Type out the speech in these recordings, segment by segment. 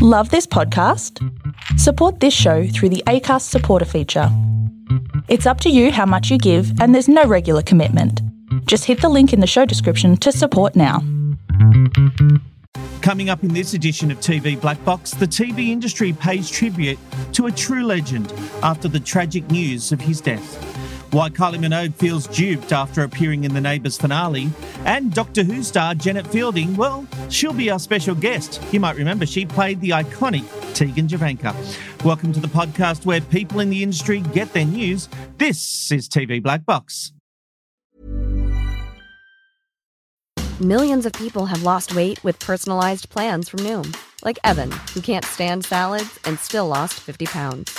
Love this podcast? Support this show through the ACAST supporter feature. It's up to you how much you give, and there's no regular commitment. Just hit the link in the show description to support now. Coming up in this edition of TV Black Box, the TV industry pays tribute to a true legend after the tragic news of his death. Why Kylie Minogue feels duped after appearing in the Neighbours finale, and Doctor Who star Janet Fielding, well, she'll be our special guest. You might remember she played the iconic Tegan Jovanka. Welcome to the podcast where people in the industry get their news. This is TV Black Box. Millions of people have lost weight with personalized plans from Noom, like Evan, who can't stand salads and still lost 50 pounds.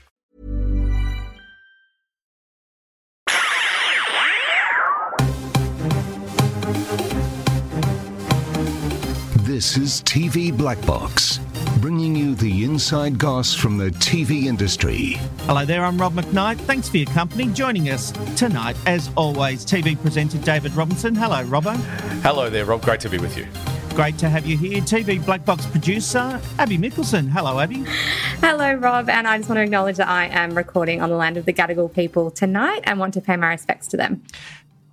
This is TV Black Box, bringing you the inside goss from the TV industry. Hello there, I'm Rob McKnight. Thanks for your company. Joining us tonight, as always, TV presenter David Robinson. Hello, Robbo. Hello there, Rob. Great to be with you. Great to have you here. TV Black Box producer Abby Mickelson. Hello, Abby. Hello, Rob. And I just want to acknowledge that I am recording on the land of the Gadigal people tonight and want to pay my respects to them.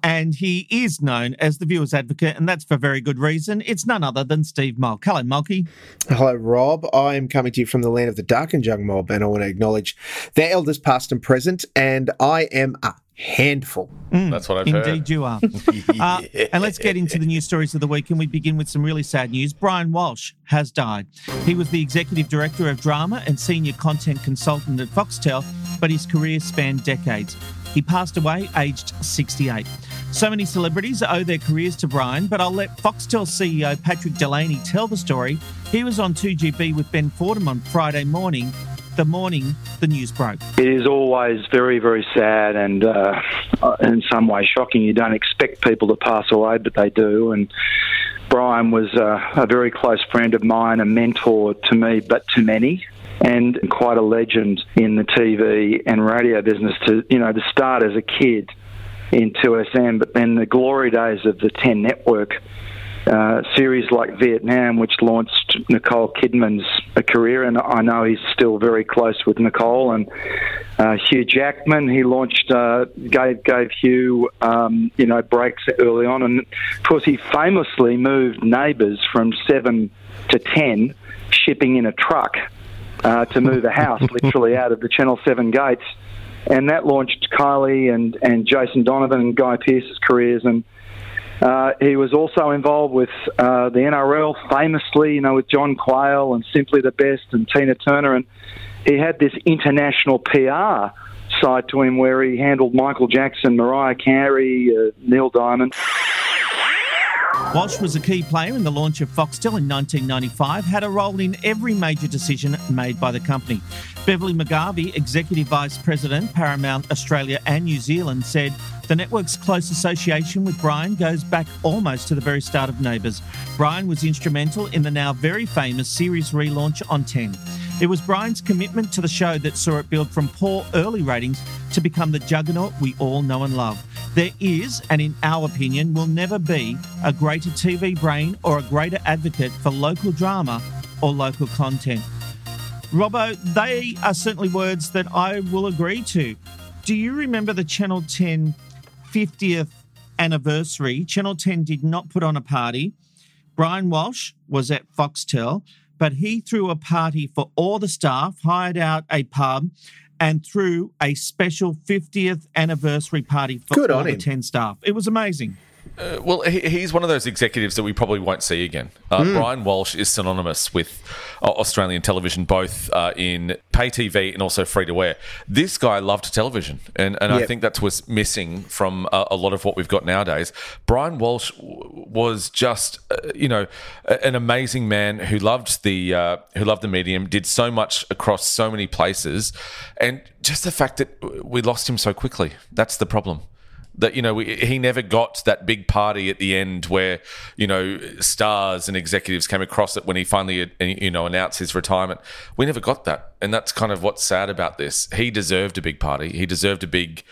And he is known as the viewer's advocate, and that's for very good reason. It's none other than Steve Molk. Hello, Molky. Hello, Rob. I am coming to you from the land of the Darkinjung mob, and I want to acknowledge their elders, past and present, and I am a handful. That's what I've heard. Indeed, you are. uh, and let's get into the news stories of the week. And we begin with some really sad news. Brian Walsh has died. He was the executive director of drama and senior content consultant at Foxtel, but his career spanned decades. He passed away aged 68. So many celebrities owe their careers to Brian, but I'll let Foxtel CEO Patrick Delaney tell the story. He was on 2GB with Ben Fordham on Friday morning, the morning the news broke. It is always very, very sad and uh, in some way shocking. You don't expect people to pass away, but they do. And Brian was uh, a very close friend of mine, a mentor to me, but to many. And quite a legend in the TV and radio business to, you know, to start as a kid in 2SM, but then the glory days of the 10 network uh, series like Vietnam, which launched Nicole Kidman's career, and I know he's still very close with Nicole and uh, Hugh Jackman. He launched, uh, gave gave Hugh, um, you know, breaks early on, and of course he famously moved Neighbours from seven to ten, shipping in a truck uh, to move a house literally out of the Channel Seven gates and that launched Kylie and, and Jason Donovan and Guy Pearce's careers. And uh, he was also involved with uh, the NRL, famously, you know, with John Quayle and Simply the Best and Tina Turner. And he had this international PR side to him where he handled Michael Jackson, Mariah Carey, uh, Neil Diamond. Walsh was a key player in the launch of Foxtel in 1995, had a role in every major decision made by the company. Beverly McGarvey, Executive Vice President, Paramount Australia and New Zealand, said the network's close association with Brian goes back almost to the very start of Neighbours. Brian was instrumental in the now very famous series relaunch on 10. It was Brian's commitment to the show that saw it build from poor early ratings to become the juggernaut we all know and love. There is, and in our opinion, will never be a greater TV brain or a greater advocate for local drama or local content. Robbo, they are certainly words that I will agree to. Do you remember the Channel 10 50th anniversary? Channel 10 did not put on a party. Brian Walsh was at Foxtel, but he threw a party for all the staff, hired out a pub, and threw a special 50th anniversary party for Good all the him. 10 staff. It was amazing. Uh, well, he, he's one of those executives that we probably won't see again. Uh, Brian Walsh is synonymous with uh, Australian television, both uh, in pay TV and also free to air. This guy loved television, and, and I think that's what's missing from a, a lot of what we've got nowadays. Brian Walsh w- was just, uh, you know, a- an amazing man who loved the uh, who loved the medium, did so much across so many places, and just the fact that we lost him so quickly. That's the problem. That you know we, he never got that big party at the end where you know stars and executives came across it when he finally you know announced his retirement. We never got that, and that's kind of what's sad about this. He deserved a big party. He deserved a big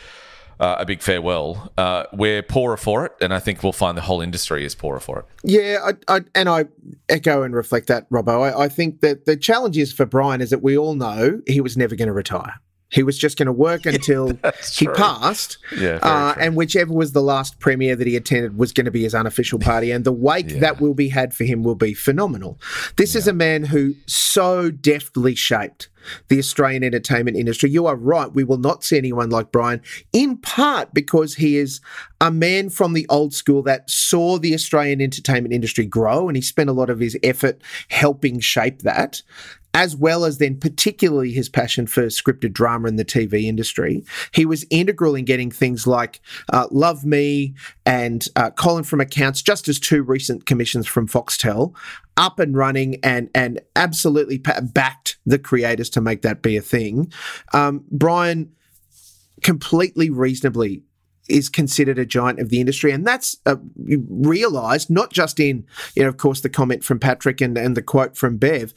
uh, a big farewell. Uh, we're poorer for it, and I think we'll find the whole industry is poorer for it. Yeah, I, I, and I echo and reflect that, Robbo. I, I think that the challenge is for Brian is that we all know he was never going to retire. He was just going to work until he passed. Yeah, uh, and whichever was the last premiere that he attended was going to be his unofficial party. And the wake Yeah. that will be had for him will be phenomenal. This is a man who so deftly shaped the Australian entertainment industry. You are right. We will not see anyone like Brian, in part because he is a man from the old school that saw the Australian entertainment industry grow and he spent a lot of his effort helping shape that as well as then particularly his passion for scripted drama in the TV industry. He was integral in getting things like uh, Love Me and uh, Colin from Accounts, just as two recent commissions from Foxtel, up and running and and absolutely pa- backed the creators to make that be a thing. Um, Brian completely reasonably is considered a giant of the industry, and that's uh, realised not just in, you know, of course, the comment from Patrick and and the quote from Bev.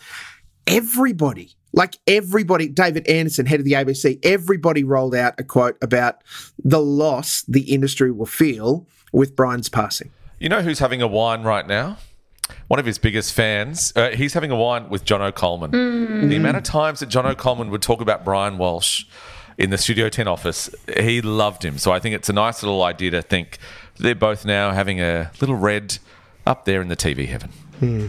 Everybody, like everybody, David Anderson, head of the ABC, everybody rolled out a quote about the loss the industry will feel with Brian's passing. You know who's having a wine right now? One of his biggest fans. Uh, he's having a wine with Jono Coleman. The amount of times that Jono Coleman would talk about Brian Walsh in the Studio 10 office, he loved him. So I think it's a nice little idea to think they're both now having a little red up there in the TV heaven.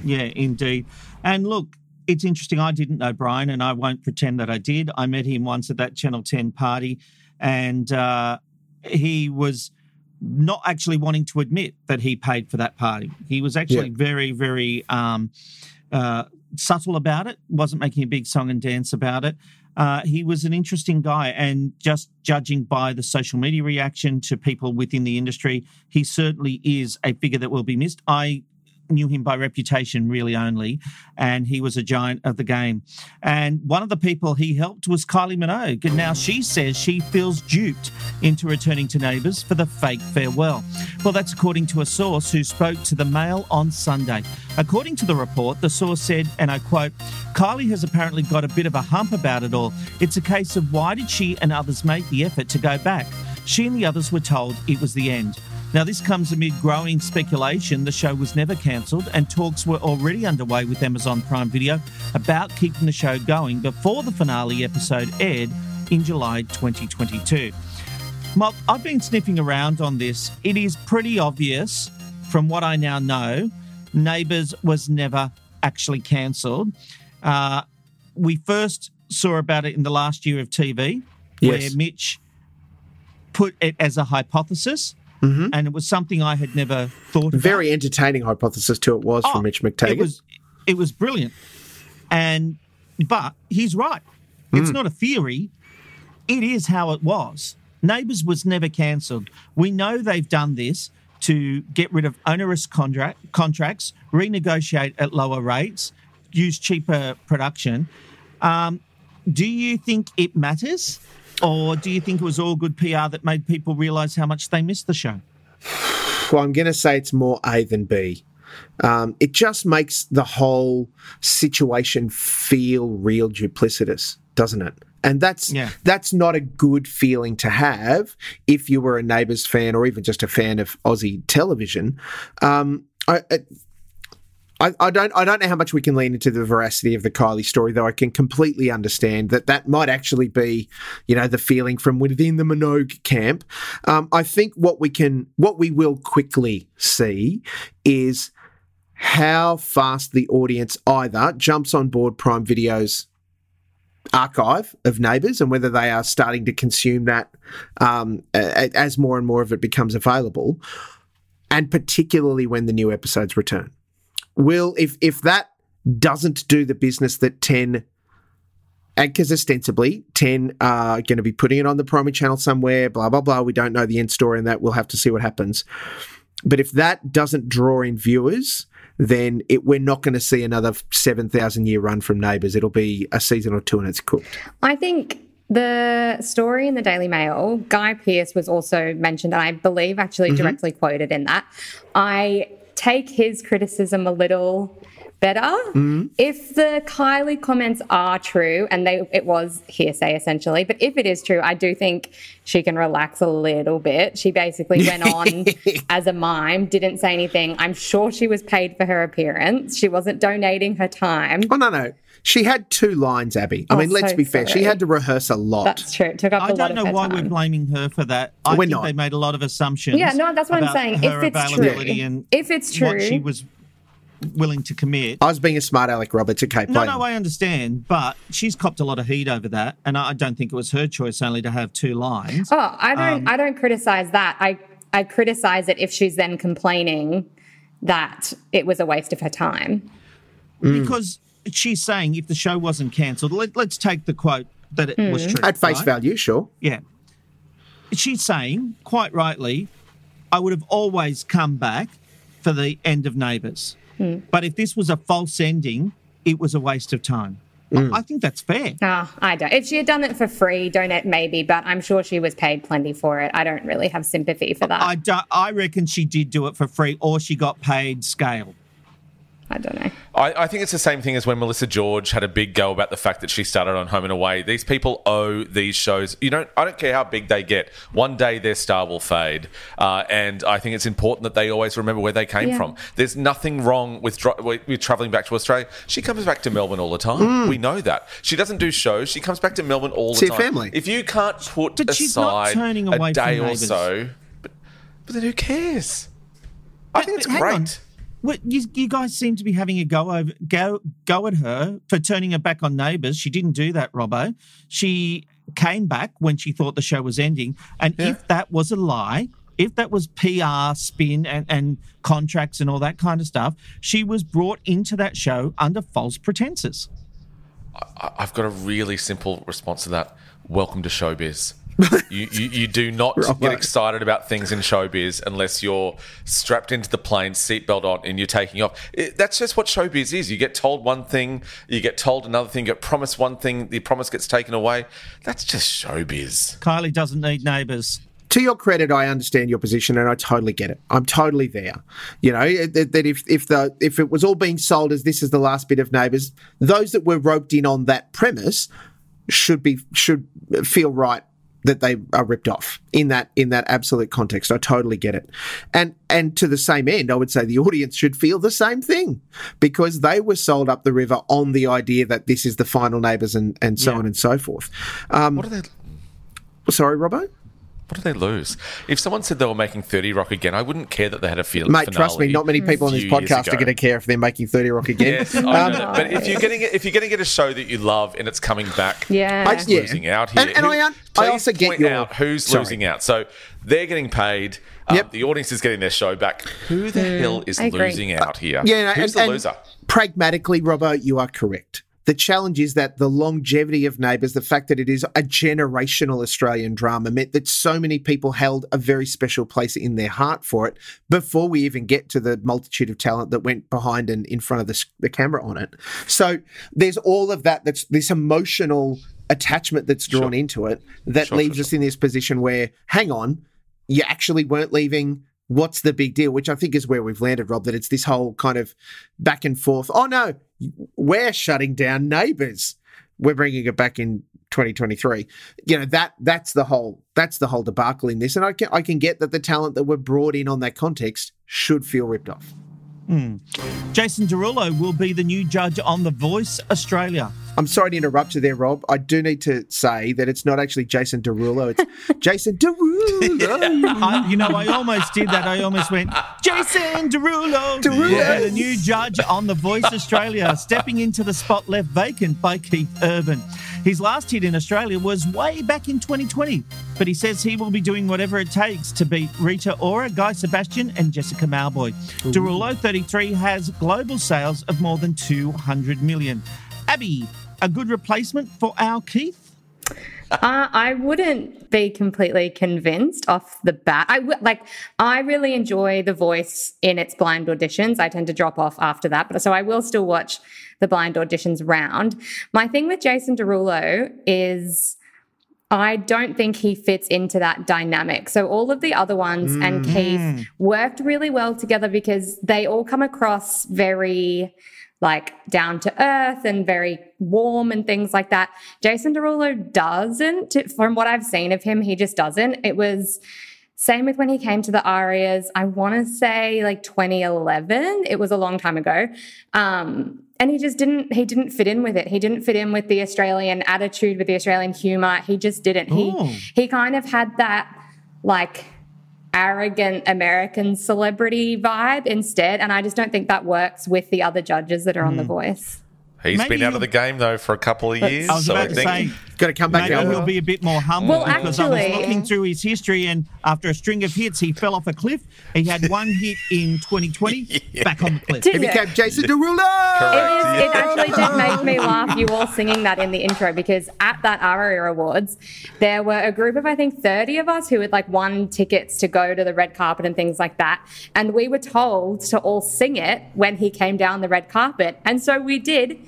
Yeah, indeed. And look, it's interesting. I didn't know Brian, and I won't pretend that I did. I met him once at that Channel 10 party, and uh, he was not actually wanting to admit that he paid for that party. He was actually Yeah. very, very um, uh, subtle about it, wasn't making a big song and dance about it. Uh, he was an interesting guy, and just judging by the social media reaction to people within the industry, he certainly is a figure that will be missed. I knew him by reputation really only, and he was a giant of the game. And one of the people he helped was Kylie Minogue. And now she says she feels duped into returning to Neighbours for the fake farewell. Well, that's according to a source who spoke to the Mail on Sunday. According to the report, the source said, and I quote, Kylie has apparently got a bit of a hump about it all. It's a case of why did she and others make the effort to go back? She and the others were told it was the end. Now, this comes amid growing speculation the show was never cancelled, and talks were already underway with Amazon Prime Video about keeping the show going before the finale episode aired in July 2022. Mark, I've been sniffing around on this. It is pretty obvious, from what I now know, Neighbours was never actually cancelled. Uh, we first saw about it in the last year of TV, where Mitch put it as a hypothesis, and it was something I had never thought about. Very entertaining hypothesis too it was Oh, from Mitch McTaggart. It was, it was brilliant, and but he's right. It's not a theory. It is how it was. Neighbours was never cancelled. We know they've done this to get rid of onerous contract, contracts, renegotiate at lower rates, use cheaper production. Um, do you think it matters? Or do you think it was all good PR that made people realise how much they missed the show? Well, I'm going to say it's more A than B. Um, it just makes the whole situation feel real duplicitous, doesn't it? And that's Yeah. that's not a good feeling to have if you were a Neighbours fan or even just a fan of Aussie television. Um, I, I, I, don't I don't know how much we can lean into the veracity of the Kylie story, though. I can completely understand that that might actually be, you know, the feeling from within the Minogue camp. Um, I think what we can what we will quickly see is how fast the audience either jumps on board Prime Video's archive of neighbours and whether they are starting to consume that um, as more and more of it becomes available, and particularly when the new episodes return will if if that doesn't do the business that 10 and because ostensibly 10 are going to be putting it on the primary channel somewhere blah blah blah we don't know the end story and that we'll have to see what happens. But if that doesn't draw in viewers then it, we're not going to see another 7000 year run from neighbours. It'll be a season or two and it's cooked. I think The story in the Daily Mail, Guy Pearce was also mentioned, and I believe actually mm-hmm. directly quoted in that. I take his criticism a little better. Mm-hmm. If the Kylie comments are true, and they it was hearsay essentially, but if it is true, I do think she can relax a little bit. She basically went on as a mime, didn't say anything. I'm sure she was paid for her appearance. She wasn't donating her time. Oh no, no. She had two lines, Abby. I Oh, mean, let's so be fair. She had to rehearse a lot. That's true. It took up I a lot I don't know why time. we're blaming her for that. I We're think not. they made a lot of assumptions. Yeah, no, that's what I'm saying. her If it's true, and if it's what true- she was willing to commit. I was being a smart Alec Roberts. Okay, No, play no. I understand, but she's copped a lot of heat over that, and I don't think it was her choice only to have two lines. Oh, I don't. Um, I don't criticize that. I I criticize it if she's then complaining that it was a waste of her time. Because she's saying if the show wasn't cancelled, let, let's take the quote that it was hmm. true. At face right? value, sure. Yeah. She's saying, quite rightly, I would have always come back for the end of Neighbours. Hmm. But if this was a false ending, it was a waste of time. I- I think that's fair. Oh, I don't. If she had done it for free, donate maybe, but I'm sure she was paid plenty for it. I don't really have sympathy for that. I, I, do, I reckon she did do it for free or she got paid scale. Don't know. I, I think it's the same thing as when Melissa George had a big go about the fact that she started on Home and Away. These people owe these shows. You don't. I don't care how big they get. One day their star will fade, uh, and I think it's important that they always remember where they came Yeah. from. There's nothing wrong with, dri- with with traveling back to Australia. She comes back to Melbourne all the time. We know that. She doesn't do shows. She comes back to Melbourne all the See her time. family. If you can't put But she's not aside turning a away from day or Neighbours. so, but, but then who cares? I think it's Hang great. on. What, you, you guys seem to be having a go over go go at her for turning her back on Neighbours. She didn't do that, Robbo. She came back when she thought the show was ending, and if that was a lie, if that was PR spin and, and contracts and all that kind of stuff, she was brought into that show under false pretenses. I- I've got a really simple response to that. Welcome to showbiz. you, you you do not Right. get excited about things in showbiz unless you're strapped into the plane, seatbelt on, and you're taking off. It, that's just what showbiz is. You get told one thing, you get told another thing, you get promised one thing, the promise gets taken away. That's just showbiz. Kylie doesn't need Neighbours. to your credit, I understand your position and I totally get it. I'm totally there. You know that, that if if the if it was all being sold as this is the last bit of Neighbours, those that were roped in on that premise should be should feel right that they are ripped off in that in that absolute context. I totally get it. And and to the same end, I would say the audience should feel the same thing because they were sold up the river on the idea that this is the final Neighbours and and so Yeah. on and so forth. Um, What do they? sorry, Robbo. What do they lose? If someone said they were making Thirty Rock again, I wouldn't care that they had a feel. Mate, trust me, not many people on this few years podcast are going to care if they're making 30 Rock again. Yes, I Um, know that. But if you're getting it, if you're going to get a show that you love and it's coming back, Yeah. I- who's yeah. losing out here? And- and I I also get point your- out who's Sorry. losing out. So they're getting paid. Um, Yep. The audience is getting their show back. Who the hell is losing out here? Yeah, no, who's and- the loser? Pragmatically, Robbo, you are correct. The challenge is that the longevity of Neighbours, the fact that it is a generational Australian drama, meant that so many people held a very special place in their heart for it before we even get to the multitude of talent that went behind and in front of the, the camera on it. So there's all of that. That's this emotional attachment that's drawn into it that Sure, leaves sure, us in this position where, hang on, you actually weren't leaving. What's the big deal? Which I think is where we've landed, Rob, that it's this whole kind of back and forth. Oh, no, we're shutting down neighbours. We're bringing it back in 2023. You know, that that's the whole that's the whole debacle in this. And I can, I can get that the talent that were brought in on that context should feel ripped off. Hmm. Jason Derulo will be the new judge on The Voice Australia. I'm sorry to interrupt you there, Rob. I do need to say that it's not actually Jason Derulo. It's Jason Derulo. I, you know, I almost did that. I almost went, Jason Derulo, Derulo. be the new judge on The Voice Australia, stepping into the spot left vacant by Keith Urban. His last hit in Australia was way back in 2020, but he says he will be doing whatever it takes to beat Rita Ora, Guy Sebastian, and Jessica Mauboy. Derulo, 33, has global sales of more than 200 million. Abby, a good replacement for our Keith? Uh, I wouldn't be completely convinced off the bat. I w- like. I really enjoy The Voice in its blind auditions. I tend to drop off after that, but so I will still watch the blind auditions round. My thing with Jason Derulo is I don't think he fits into that dynamic. So all of the other ones and Keith worked really well together because they all come across very like down to earth and very warm and things like that. Jason Derulo doesn't. From what I've seen of him, he just doesn't. It was same with when he came to the ARIAs. I want to say like 2011. It was a long time ago. Um, and he just didn't he didn't fit in with it. He didn't fit in with the Australian attitude, with the Australian humor. He just didn't. Ooh. He oh. he kind of had that like arrogant American celebrity vibe instead. And I just don't think that works with the other judges that are on The hmm. Voice. He's Maybe been out of the game though for a couple of years, I was so about I to think say, Got to come back maybe he'll be a bit more humble Well, because I was looking through his history and after a string of hits, he fell off a cliff. He had one hit in 2020, back on the cliff. He became Jason Derulo. Correct. It, is, it actually did make me laugh, you all singing that in the intro, because at that ARIA Awards, there were a group of, I think, 30 of us who had like won tickets to go to the red carpet and things like that. And we were told to all sing it when he came down the red carpet. And so we did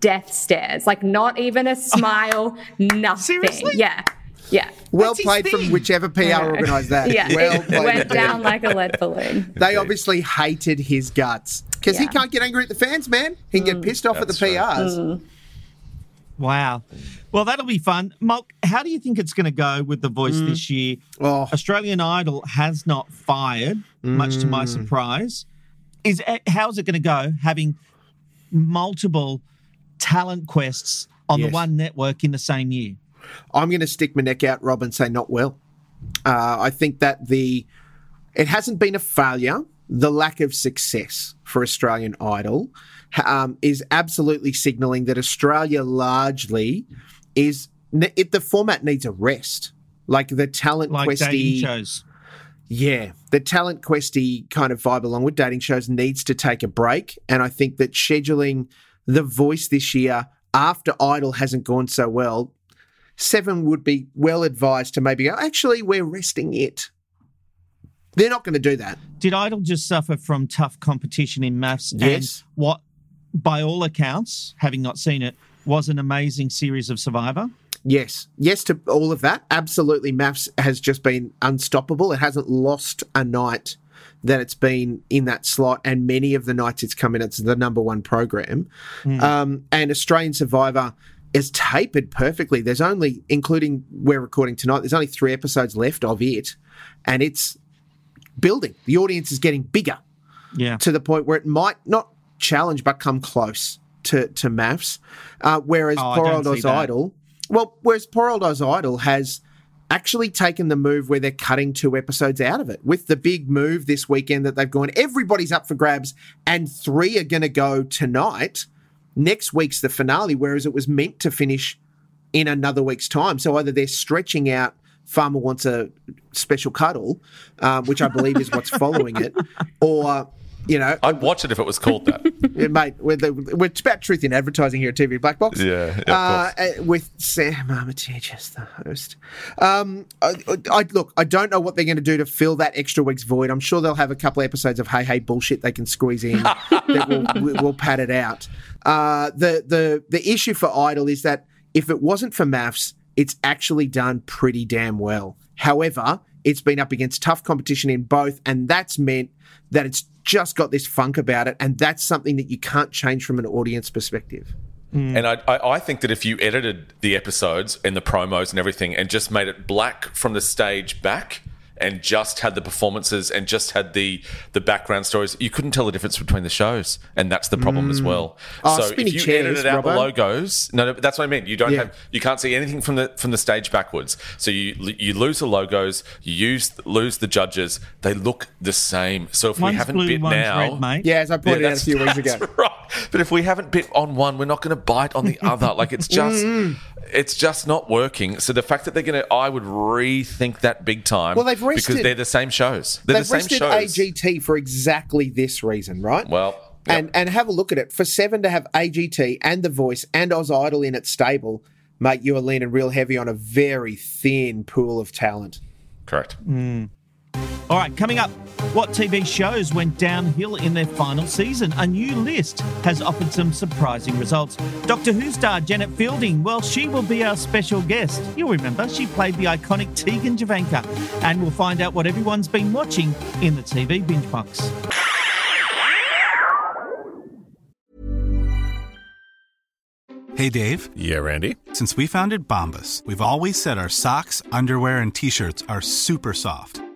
death stares, like not even a smile, nothing. Seriously? Yeah. Yeah. Well That's played from whichever PR organised that. Yeah. Well played. went down like a lead balloon. They obviously hated his guts because he can't get angry at the fans, man. He can get mm. pissed off at the That's right. PRs. Mm. Wow. Well, that'll be fun. Molk, how do you think it's going to go with The Voice mm. this year? Oh. Australian Idol has not fired, much to my surprise. Is eh, How's it going to go having multiple talent quests on Yes. the one network in the same year? I'm going to stick my neck out, Rob, and say not well. Uh, I think that the it hasn't been a failure. The lack of success for Australian Idol um, is absolutely signalling that Australia largely is if the format needs a rest. Like the talent Like questy, shows. yeah, the talent questy kind of vibe along with dating shows needs to take a break. And I think that scheduling the voice this year after Idol hasn't gone so well, Seven would be well advised to maybe go, actually, we're resting it. They're not going to do that. Did Idol just suffer from tough competition in MAFS? Yes. And what, by all accounts, having not seen it, was an amazing series of Survivor? Yes. Yes to all of that. Absolutely. MAFS has just been unstoppable. It hasn't lost a night that it's been in that slot, and many of the nights it's come in, it's the number one program. Um, and Australian Survivor is tapered perfectly. There's only, including we're recording tonight, there's only three episodes left of it, and it's building. The audience is getting bigger Yeah. to the point where it might not challenge but come close to to MAFS. Uh, whereas Oh, Poor Old. Idol, well, whereas Poor Old Oz Idol has actually taken the move where they're cutting two episodes out of it with the big move this weekend that they've gone. Everybody's up for grabs, and three are going to go tonight. Next week's the finale, whereas it was meant to finish in another week's time. So either they're stretching out Farmer Wants a Special Cuddle, um, which I believe is what's following it, or, you know, I'd watch it if it was called that. yeah, mate, we're, the, we're about truth in advertising here at TV Black Box. Yeah, yeah, uh, uh, with Sam Armytage as the host. Um, I, I, look, I don't know what they're going to do to fill that extra week's void. I'm sure they'll have a couple episodes of Hey Hey bullshit they can squeeze in that will will will pad it out. Uh, the the the issue for Idol is that if it wasn't for MAFS, it's actually done pretty damn well. However, it's been up against tough competition in both, and that's meant that it's just got this funk about it, and that's something that you can't change from an audience perspective. Mm. And I, I, I think that if you edited the episodes and the promos and everything and just made it black from the stage back and just had the performances and just had the the background stories, you couldn't tell the difference between the shows. And that's the problem as mm. well. Oh, so if you chairs, edited out the logos, no, no, that's what I mean. You don't Yeah. have you can't see anything from the from the stage backwards. So you you lose the logos, you use lose the judges. They look the same. So if we haven't blue, bit one's now, red, mate. Yeah, as I pointed out a few weeks ago. that's Right. But if we haven't bit on one, we're not going to bite on the other. Like it's just, it's just not working. So the fact that they're going to, I would rethink that big time. Well, they've rested, because they're the same shows. They're They've the same rested shows. AGT for exactly this reason, right? Well, yep. and and have a look at it. For Seven to have AGT and The Voice and Oz Idol in its stable, mate, you are leaning real heavy on a very thin pool of talent. correct. Mm. All right, coming up, what TV shows went downhill in their final season? A new list has offered some surprising results. Doctor Who star Janet Fielding, well, she will be our special guest. You'll remember she played the iconic Tegan Jovanka, and we'll find out what everyone's been watching in the TV binge box. Hey, Dave. Yeah, Randy. Since we founded Bombas, we've always said our socks, underwear, and t shirts are super soft.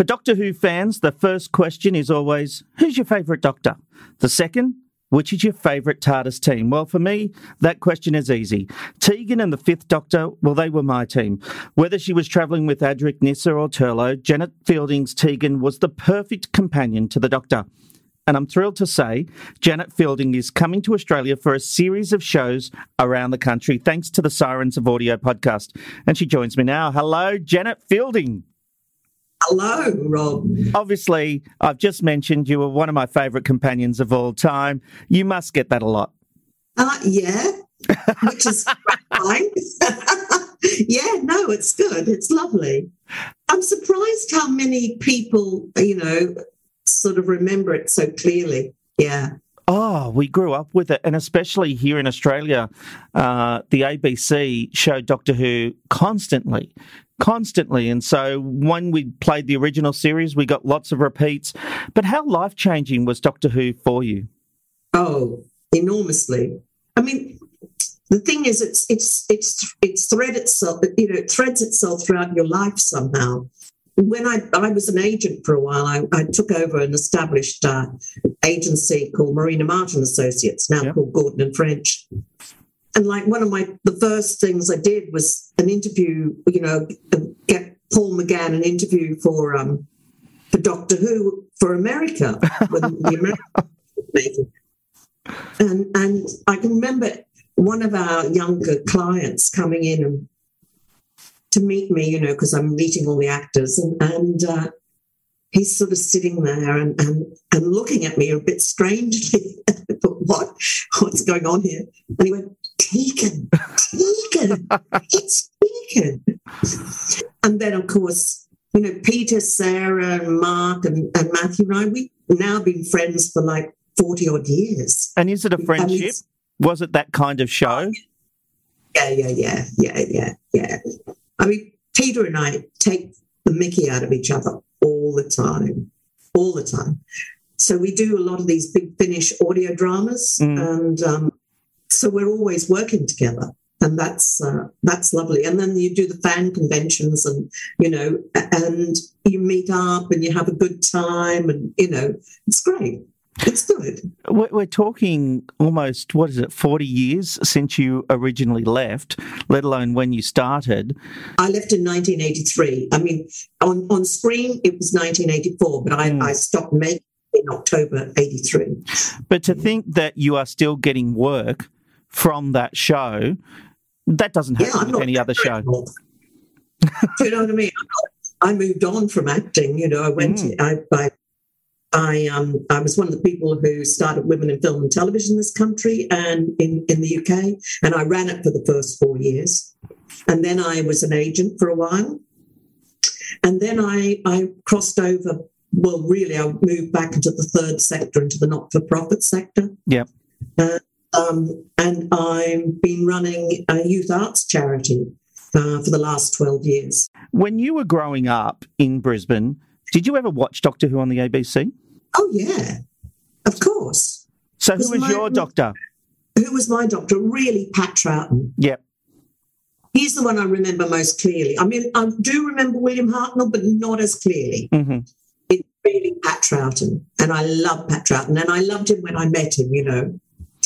For Doctor Who fans, the first question is always who's your favourite Doctor? The second, which is your favourite TARDIS team? Well, for me, that question is easy. Tegan and the Fifth Doctor, well, they were my team. Whether she was travelling with Adric, Nyssa, or Turlough, Janet Fielding's Tegan was the perfect companion to the Doctor. And I'm thrilled to say Janet Fielding is coming to Australia for a series of shows around the country, thanks to the Sirens of Audio podcast. And she joins me now. Hello, Janet Fielding. Hello, Rob. Obviously, I've just mentioned you were one of my favourite companions of all time. You must get that a lot. Uh, yeah, which is fine. yeah, no, it's good. It's lovely. I'm surprised how many people, you know, sort of remember it so clearly. Yeah. Oh, we grew up with it. And especially here in Australia, uh, the ABC showed Doctor Who constantly constantly. And so when we played the original series, we got lots of repeats. But how life changing was Doctor Who for you? Oh, enormously. I mean, the thing is, it's it's it's it's thread itself. You know, it threads itself throughout your life somehow. When I, I was an agent for a while, I, I took over an established uh, agency called Marina Martin Associates, now yep. called Gordon and French and like one of my the first things I did was an interview, you know, get Paul McGann an interview for um for Doctor Who for America with the American and and I can remember one of our younger clients coming in and to meet me, you know, because I'm meeting all the actors, and and uh, he's sort of sitting there and and, and looking at me a bit strangely. what what's going on here? And he went, Tegan, Tegan, it's Tegan. And then, of course, you know, Peter, Sarah, and Mark, and, and Matthew and I, we've now been friends for like 40 odd years. And is it a friendship? Was it that kind of show? Yeah, yeah, yeah, yeah, yeah, yeah. I mean, Peter and I take the mickey out of each other all the time, all the time. So we do a lot of these big Finish audio dramas, mm. and um, so we're always working together and that's uh, that's lovely. And then you do the fan conventions and you know and you meet up and you have a good time and you know it's great. It's good. We're talking almost what is it 40 years since you originally left let alone when you started. I left in 1983 i mean on, on screen it was 1984 but i, mm. I stopped making in october 83 but to think that you are still getting work from that show. That doesn't happen yeah, with any other show. Do you know what I mean? I moved on from acting. You know, I went. Mm. I, I, I um I was one of the people who started Women in Film and Television in this country and in in the UK, and I ran it for the first four years, and then I was an agent for a while, and then I I crossed over. Well, really, I moved back into the third sector, into the not for profit sector. Yeah. Uh, um, and I've been running a youth arts charity uh, for the last 12 years. When you were growing up in Brisbane, did you ever watch Doctor Who on the ABC? Oh, yeah, of course. So, who was your doctor? Who was my doctor? Really, Pat Troughton. Yep. He's the one I remember most clearly. I mean, I do remember William Hartnell, but not as clearly. Mm-hmm. It's really Pat Troughton. And I love Pat Troughton. And I loved him when I met him, you know.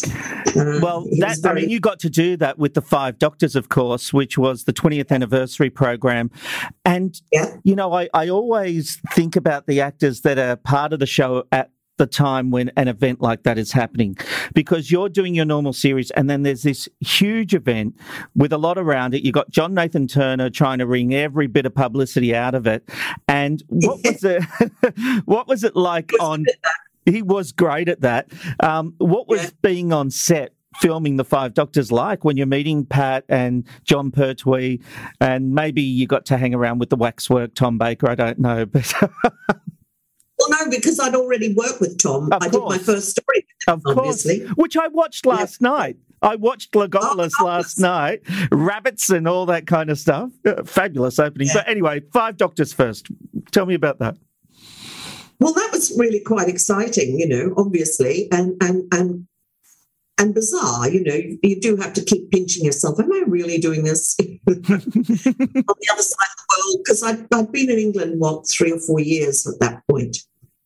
Uh, well, that, very... I mean, you got to do that with the Five Doctors, of course, which was the 20th anniversary program. And, yeah. you know, I, I always think about the actors that are part of the show at the time when an event like that is happening because you're doing your normal series and then there's this huge event with a lot around it. You got John Nathan Turner trying to wring every bit of publicity out of it. And what was it what was it like on he was great at that. Um, what was being on set filming the Five Doctors like when you're meeting Pat and Jon Pertwee, and maybe you got to hang around with the waxwork Tom Baker? I don't know, but Well, no, because I'd already worked with Tom. I did my first story him, of obviously. course, which I watched last night. I watched Logopolis last night, rabbits and all that kind of stuff. Uh, fabulous opening. But anyway, Five Doctors first. Tell me about that. Well, that was really quite exciting, you know, obviously, and and and and bizarre. You know, you do have to keep pinching yourself. Am I really doing this on the other side of the world? Because I'd, I'd been in England what three or four years at that point,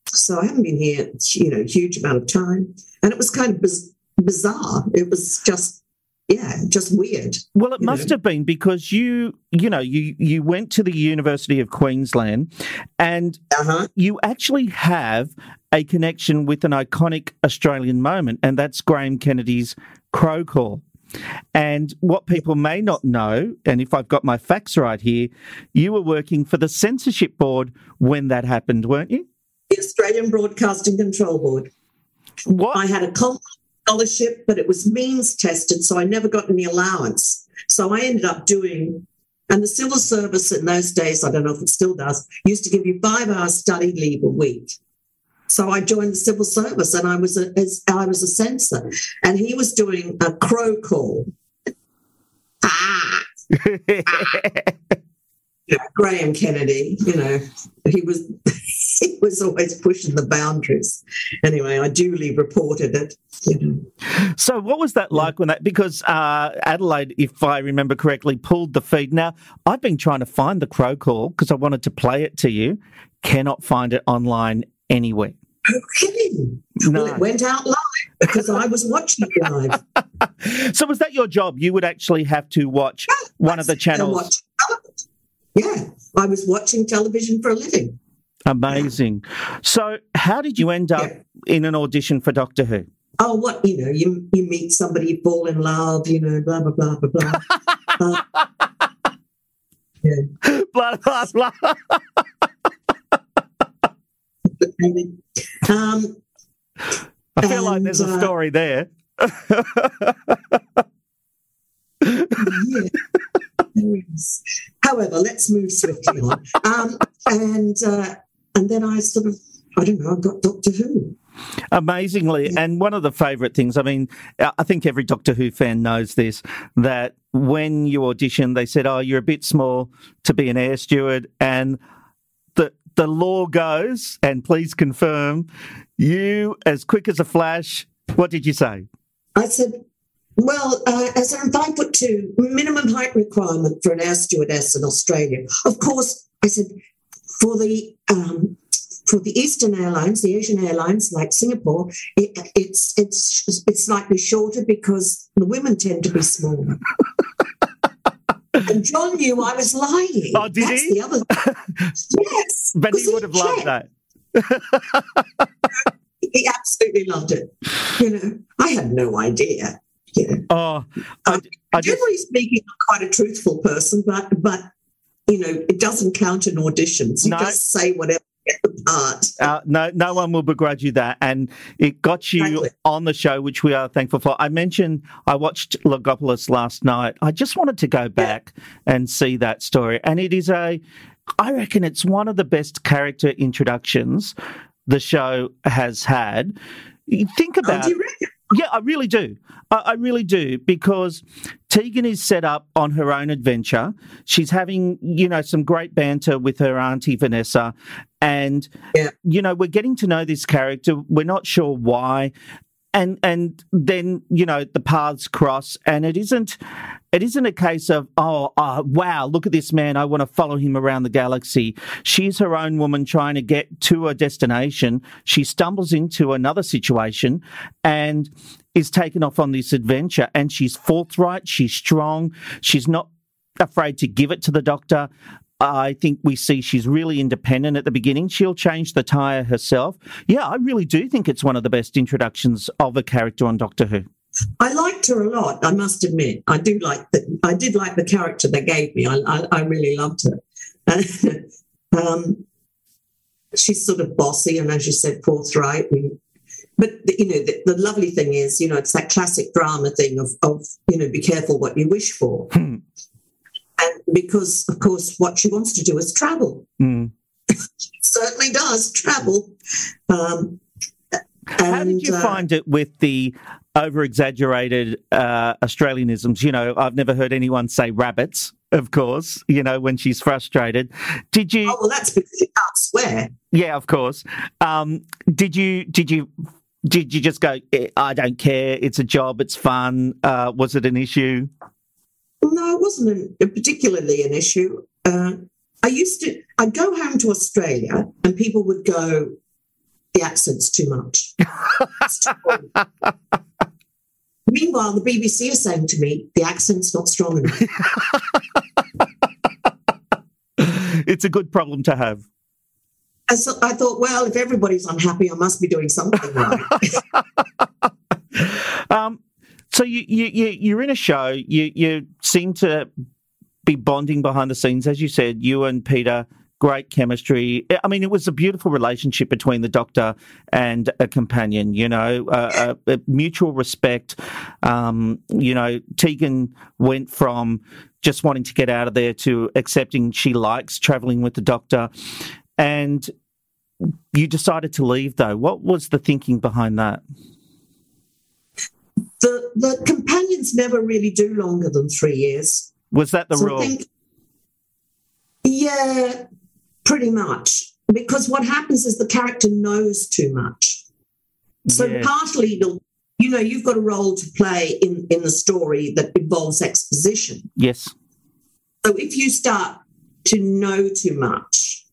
so I haven't been here, you know, huge amount of time, and it was kind of biz- bizarre. It was just. Yeah, just weird. Well, it must know. have been because you, you know, you you went to the University of Queensland, and Uh-huh. you actually have a connection with an iconic Australian moment, and that's Graham Kennedy's Crow Call. And what people may not know, and if I've got my facts right here, you were working for the censorship board when that happened, weren't you? the Australian Broadcasting Control Board. What? I had a Coleman scholarship, but it was means tested, so I never got any allowance. So I ended up doing, and the civil service in those days, I don't know if it still does, used to give you five hours study leave a week. So I joined the civil service, and I was a as, I was a censor, and he was doing a crow call. Ah, know, Graham Kennedy, you know, he was he was always pushing the boundaries. Anyway, I duly reported it. You know. So, what was that like when that? Because uh, Adelaide, if I remember correctly, pulled the feed. Now, I've been trying to find the crow call because I wanted to play it to you. Cannot find it online anywhere. No kidding. Well, it went out live because I was watching it live. So, was that your job? You would actually have to watch one of the channels. Yeah, I was watching television for a living. Amazing. So, how did you end up in an audition for Doctor Who? Oh, what you know, you you meet somebody, you fall in love, you know, blah blah blah blah blah. Uh, yeah. blah blah blah. Um, I feel like there's a And, uh, story there. yeah. However, let's move swiftly on. Um, and uh, and then I sort of, I don't know, I got Doctor Who. Amazingly, and one of the favourite things, I mean, I think every Doctor Who fan knows this, that when you audition, they said, oh, you're a bit small to be an air steward. And the, the law goes, and please confirm, you, as quick as a flash, what did you say? I said, well, uh, as I'm five foot two, minimum height requirement for an air stewardess in Australia. Of course, I said, for the um, for the Eastern Airlines, the Asian Airlines like Singapore, it, it's it's it's slightly shorter because the women tend to be smaller. and John knew I was lying. Oh, did That's he? The other, yes, But he would have loved checked. that. He absolutely loved it. You know, I had no idea. You know. Oh, I, I just, Generally speaking, I'm quite a truthful person, but but you know, it doesn't count in auditions. You No. just say whatever you get the part. Uh, no, no one will begrudge you that, and it got you Exactly. on the show, which we are thankful for. I mentioned I watched Logopolis last night. I just wanted to go back and see that story, and it is a, I reckon it's one of the best character introductions the show has had. You think about. do you reckon? Yeah, I really do. I, I really do because Tegan is set up on her own adventure. She's having, you know, some great banter with her auntie Vanessa, and you know, we're getting to know this character. We're not sure why, and and then you know the paths cross, and it isn't. It isn't a case of, oh, oh, wow, look at this man. I want to follow him around the galaxy. She's her own woman trying to get to a destination. She stumbles into another situation and is taken off on this adventure. And she's forthright. She's strong. She's not afraid to give it to the doctor. I think we see she's really independent at the beginning. She'll change the tyre herself. Yeah, I really do think it's one of the best introductions of a character on Doctor Who. I liked her a lot. I must admit, I do like the. I did like the character they gave me. I I, I really loved her. um, she's sort of bossy and, as you said, forthright. And, but you know, the, the, lovely thing is, you know, it's that classic drama thing of of you know, be careful what you wish for. Hmm. And because, of course, what she wants to do is travel. Mm. certainly does travel. Um, How did you uh, find it with the over exaggerated uh, Australianisms? You know, I've never heard anyone say rabbits, of course, you know, when she's frustrated. Did you? Oh, well, that's because you can't swear. Yeah, of course. Um, did you, did you, did you just go, "Eh, I don't care, it's a job, it's fun? Uh, was it an issue? No, it wasn't an, particularly an issue. Uh, I used to, I'd go home to Australia and people would go, the accent's too much. Too. Meanwhile, the BBC is saying to me, the accent's not strong enough. it's a good problem to have. I, so, I thought, well, if everybody's unhappy, I must be doing something right. Um, so you, you, you, you're in a show, you, you seem to be bonding behind the scenes. As you said, you and Peter, great chemistry. I mean, it was a beautiful relationship between the doctor and a companion, you know, uh, uh, mutual respect. Um, you know, Tegan went from just wanting to get out of there to accepting she likes traveling with the doctor. And you decided to leave, though. What was the thinking behind that? The, companions never really do longer than three years. Was that the So rule? think- yeah, pretty much. Because what happens is the character knows too much. So Yes. partly, you know, you've got a role to play in, in the story that involves exposition. Yes. So if you start to know too much,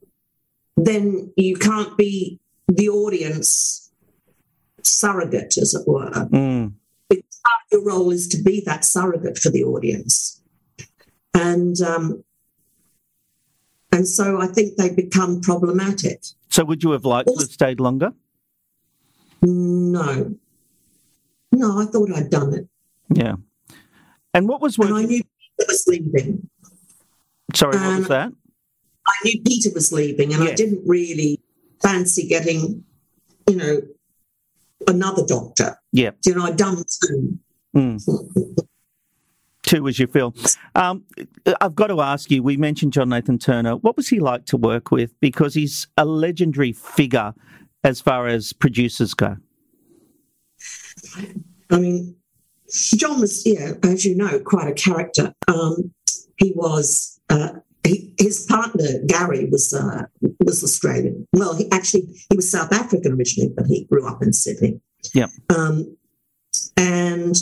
then you can't be the audience surrogate, as it were. Mm. Because part of your role is to be that surrogate for the audience. And um, and so I think they become problematic. So would you have liked to have stayed longer? No. No, I thought I'd done it. Yeah. And what was And I knew Peter was leaving. Sorry, what was um, that? I knew Peter was leaving, and I didn't really fancy getting, you know, another doctor. Yeah. You know, I'd done two. Mm. Two as you feel. Um, I've got to ask you. We mentioned John Nathan Turner. What was he like to work with? Because he's a legendary figure as far as producers go. I mean, John was, yeah, as you know, quite a character. Um, he was. Uh, he, his partner Gary was uh, was Australian. Well, he actually he was South African originally, but he grew up in Sydney. Yep. Um, and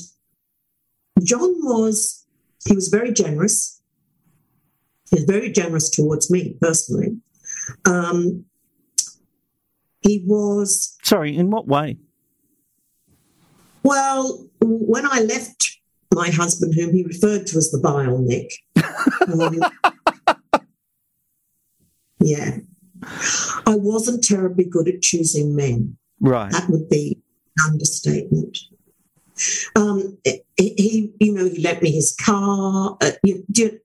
John was he was very generous. He was very generous towards me personally. Um, he was Sorry, in what way? well, when I left my husband, whom he referred to as the vile Nick, um, yeah, I wasn't terribly good at choosing men. Right. That would be an understatement. Um, he, you know, he lent me his car. Uh, you, you,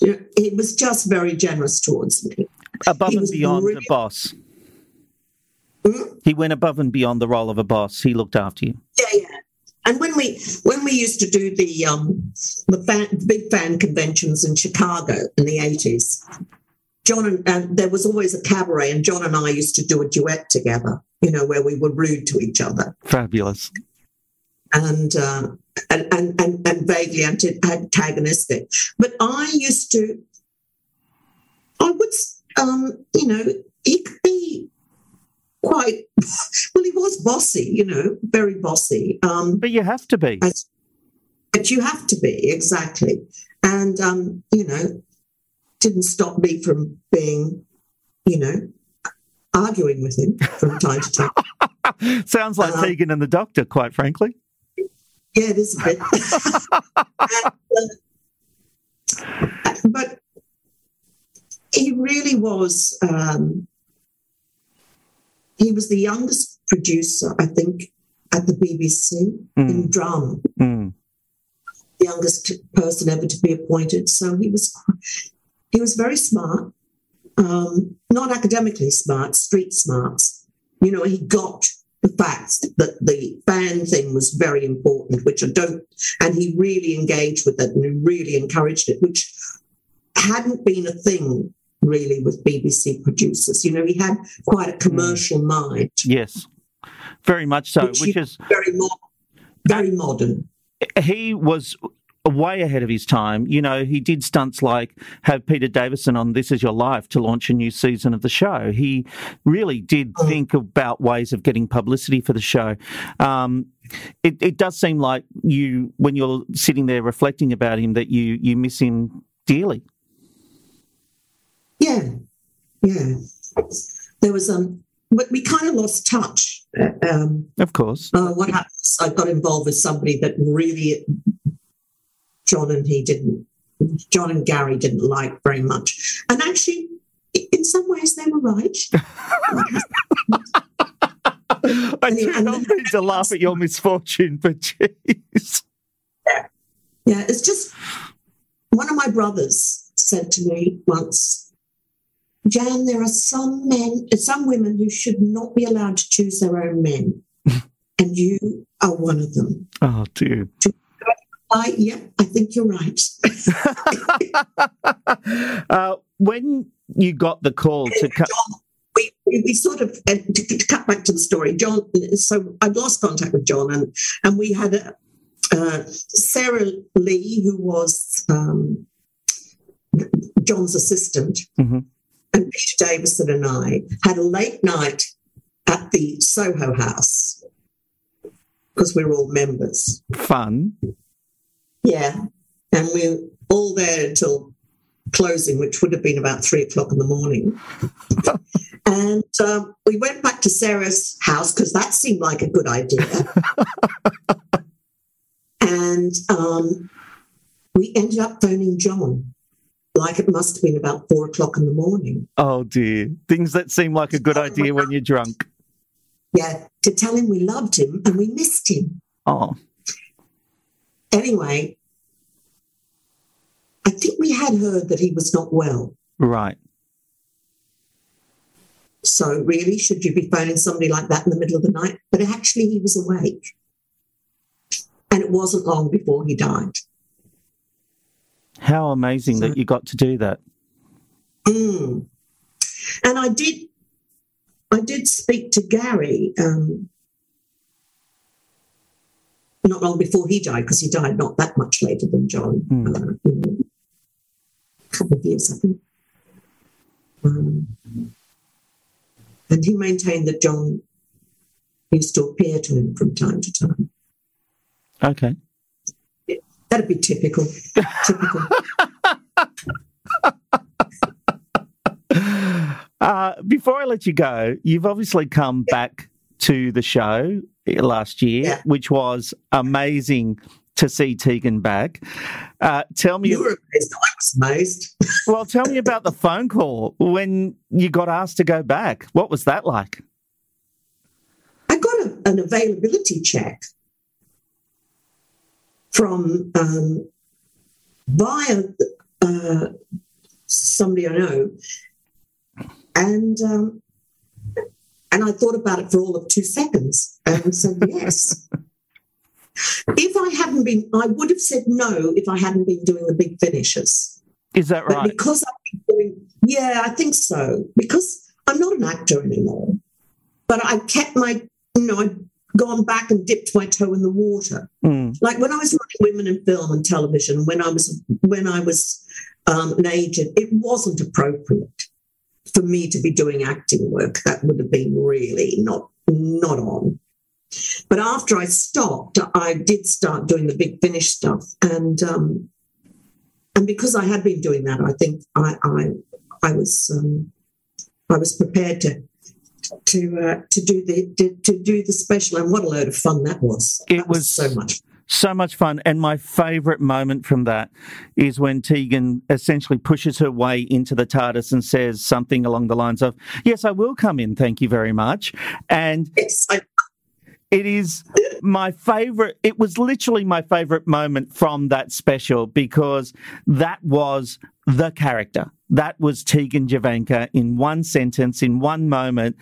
you, he was just very generous towards me. Above He and beyond really- the boss. Hmm? He went above and beyond the role of a boss. He looked after you. Yeah, yeah. And when we when we used to do the um, the fan, big fan conventions in Chicago in the eighties, John and, and there was always a cabaret, and John and I used to do a duet together. You know, where we were rude to each other Fabulous. and uh, and, and and and vaguely antagonistic. But I used to, I would, um, you know, he could be quite. Well, he was bossy, you know, very bossy. Um, But you have to be. as- but you have to be exactly, and um, you know, didn't stop me from being, you know, arguing with him from time to time. Sounds like Uh, Tegan and the Doctor, quite frankly. Yeah, it is a bit. And, uh, but he really was. Um, he was the youngest producer, I think, at the BBC in drama. Mm. The youngest person ever to be appointed. So he was he was very smart, um, not academically smart, street smarts. You know, he got the fact that the fan thing was very important, which I don't, and he really engaged with it and he really encouraged it, which hadn't been a thing really with BBC producers. You know, he had quite a commercial mind, Yes, very much so. which, Which is very modern. Very modern. he was way ahead of his time. You know, he did stunts like have Peter Davison on This Is Your Life to launch a new season of the show. He really did think about ways of getting publicity for the show. Um, it, it does seem like you, when you're sitting there reflecting about him, that you you miss him dearly. Yeah, yeah. There was um, but we kind of lost touch. Uh, Um, Of course. uh, what happens? I got involved with somebody that really John and he didn't. John and Gary didn't like very much, and actually, in some ways, they were right. I do not mean to laugh at your misfortune, but jeez. Yeah, it's just one of my brothers said to me once, Jan, there are some men, some women who should not be allowed to choose their own men. and you are one of them. Oh dear. I, yeah, I think you're right. Uh, when you got the call to cut. we, we sort of uh, to, to cut back to the story. John, so I'd lost contact with John, and and we had a, uh, Sarah Lee, who was um, John's assistant, Mhm. and Peter Davison and I had a late night at the Soho House because we were all members. Fun. Yeah, and we were all there until closing, which would have been about three o'clock in the morning. and um, we went back to Sarah's house because that seemed like a good idea. and um, we ended up phoning John, like it must have been about four o'clock in the morning. Oh dear. Things that seem like a good idea when you're drunk. Yeah, to tell him we loved him and we missed him. Oh. Anyway, I think we had heard that he was not well. Right. So, really, should you be phoning somebody like that in the middle of the night? But actually, he was awake. And it wasn't long before he died. How amazing that you got to do that. Mm. And I did, I did speak to Gary um, not long before he died, because he died not that much later than John. Uh, know, a couple of years, I think. Um, and he maintained that John used to appear to him from time to time. Okay. That'd be typical. typical. Uh, before I let you go, you've obviously come back to the show last year, which was amazing to see Tegan back. Uh, tell me. You were amazed. I was amazed. well, tell me about the phone call when you got asked to go back. What was that like? I got a, an availability check from um, via uh, somebody I know, and um, and I thought about it for all of two seconds and said yes. if I hadn't been, I would have said no if I hadn't been doing the big finishes. Is that But right? because I've been doing, yeah, I think so. Because I'm not an actor anymore, but I kept my, you know, I'd gone back and dipped my toe in the water. Mm. Like when I was running women in film and television, when I was when I was um, an agent, it wasn't appropriate for me to be doing acting work. That would have been really not not on. But after I stopped, I did start doing the big finish stuff, and um, and because I had been doing that, I think I I, I was um, I was prepared to to uh, to do the to, to do the special, and what a load of fun that was! It That was so much. So much fun. And my favourite moment from that is when Tegan essentially pushes her way into the TARDIS and says something along the lines of, Yes, I will come in. Thank you very much. And it is my favorite. It was literally my favorite moment from that special because that was the character. That was Tegan Jovanka in one sentence, in one moment.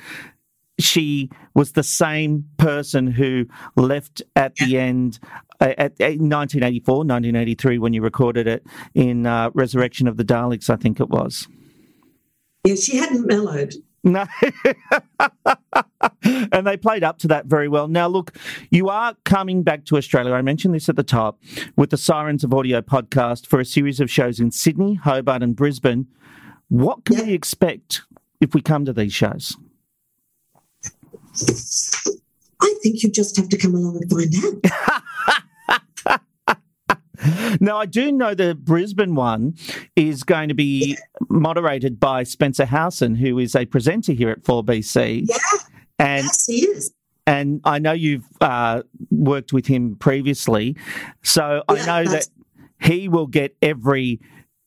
She was the same person who left at the end uh, at, at 1984, 1983, when you recorded it in uh, Resurrection of the Daleks, I think it was. Yeah, she hadn't mellowed. No. and they played up to that very well. Now, look, you are coming back to Australia. I mentioned this at the top with the Sirens of Audio podcast for a series of shows in Sydney, Hobart, and Brisbane. What can we expect if we come to these shows? I think you just have to come along and find out. Now, I do know the Brisbane one is going to be moderated by Spencer Howson, who is a presenter here at 4BC. Yeah. And yes, he is. And I know you've uh, worked with him previously. So I Yeah, know that he will get every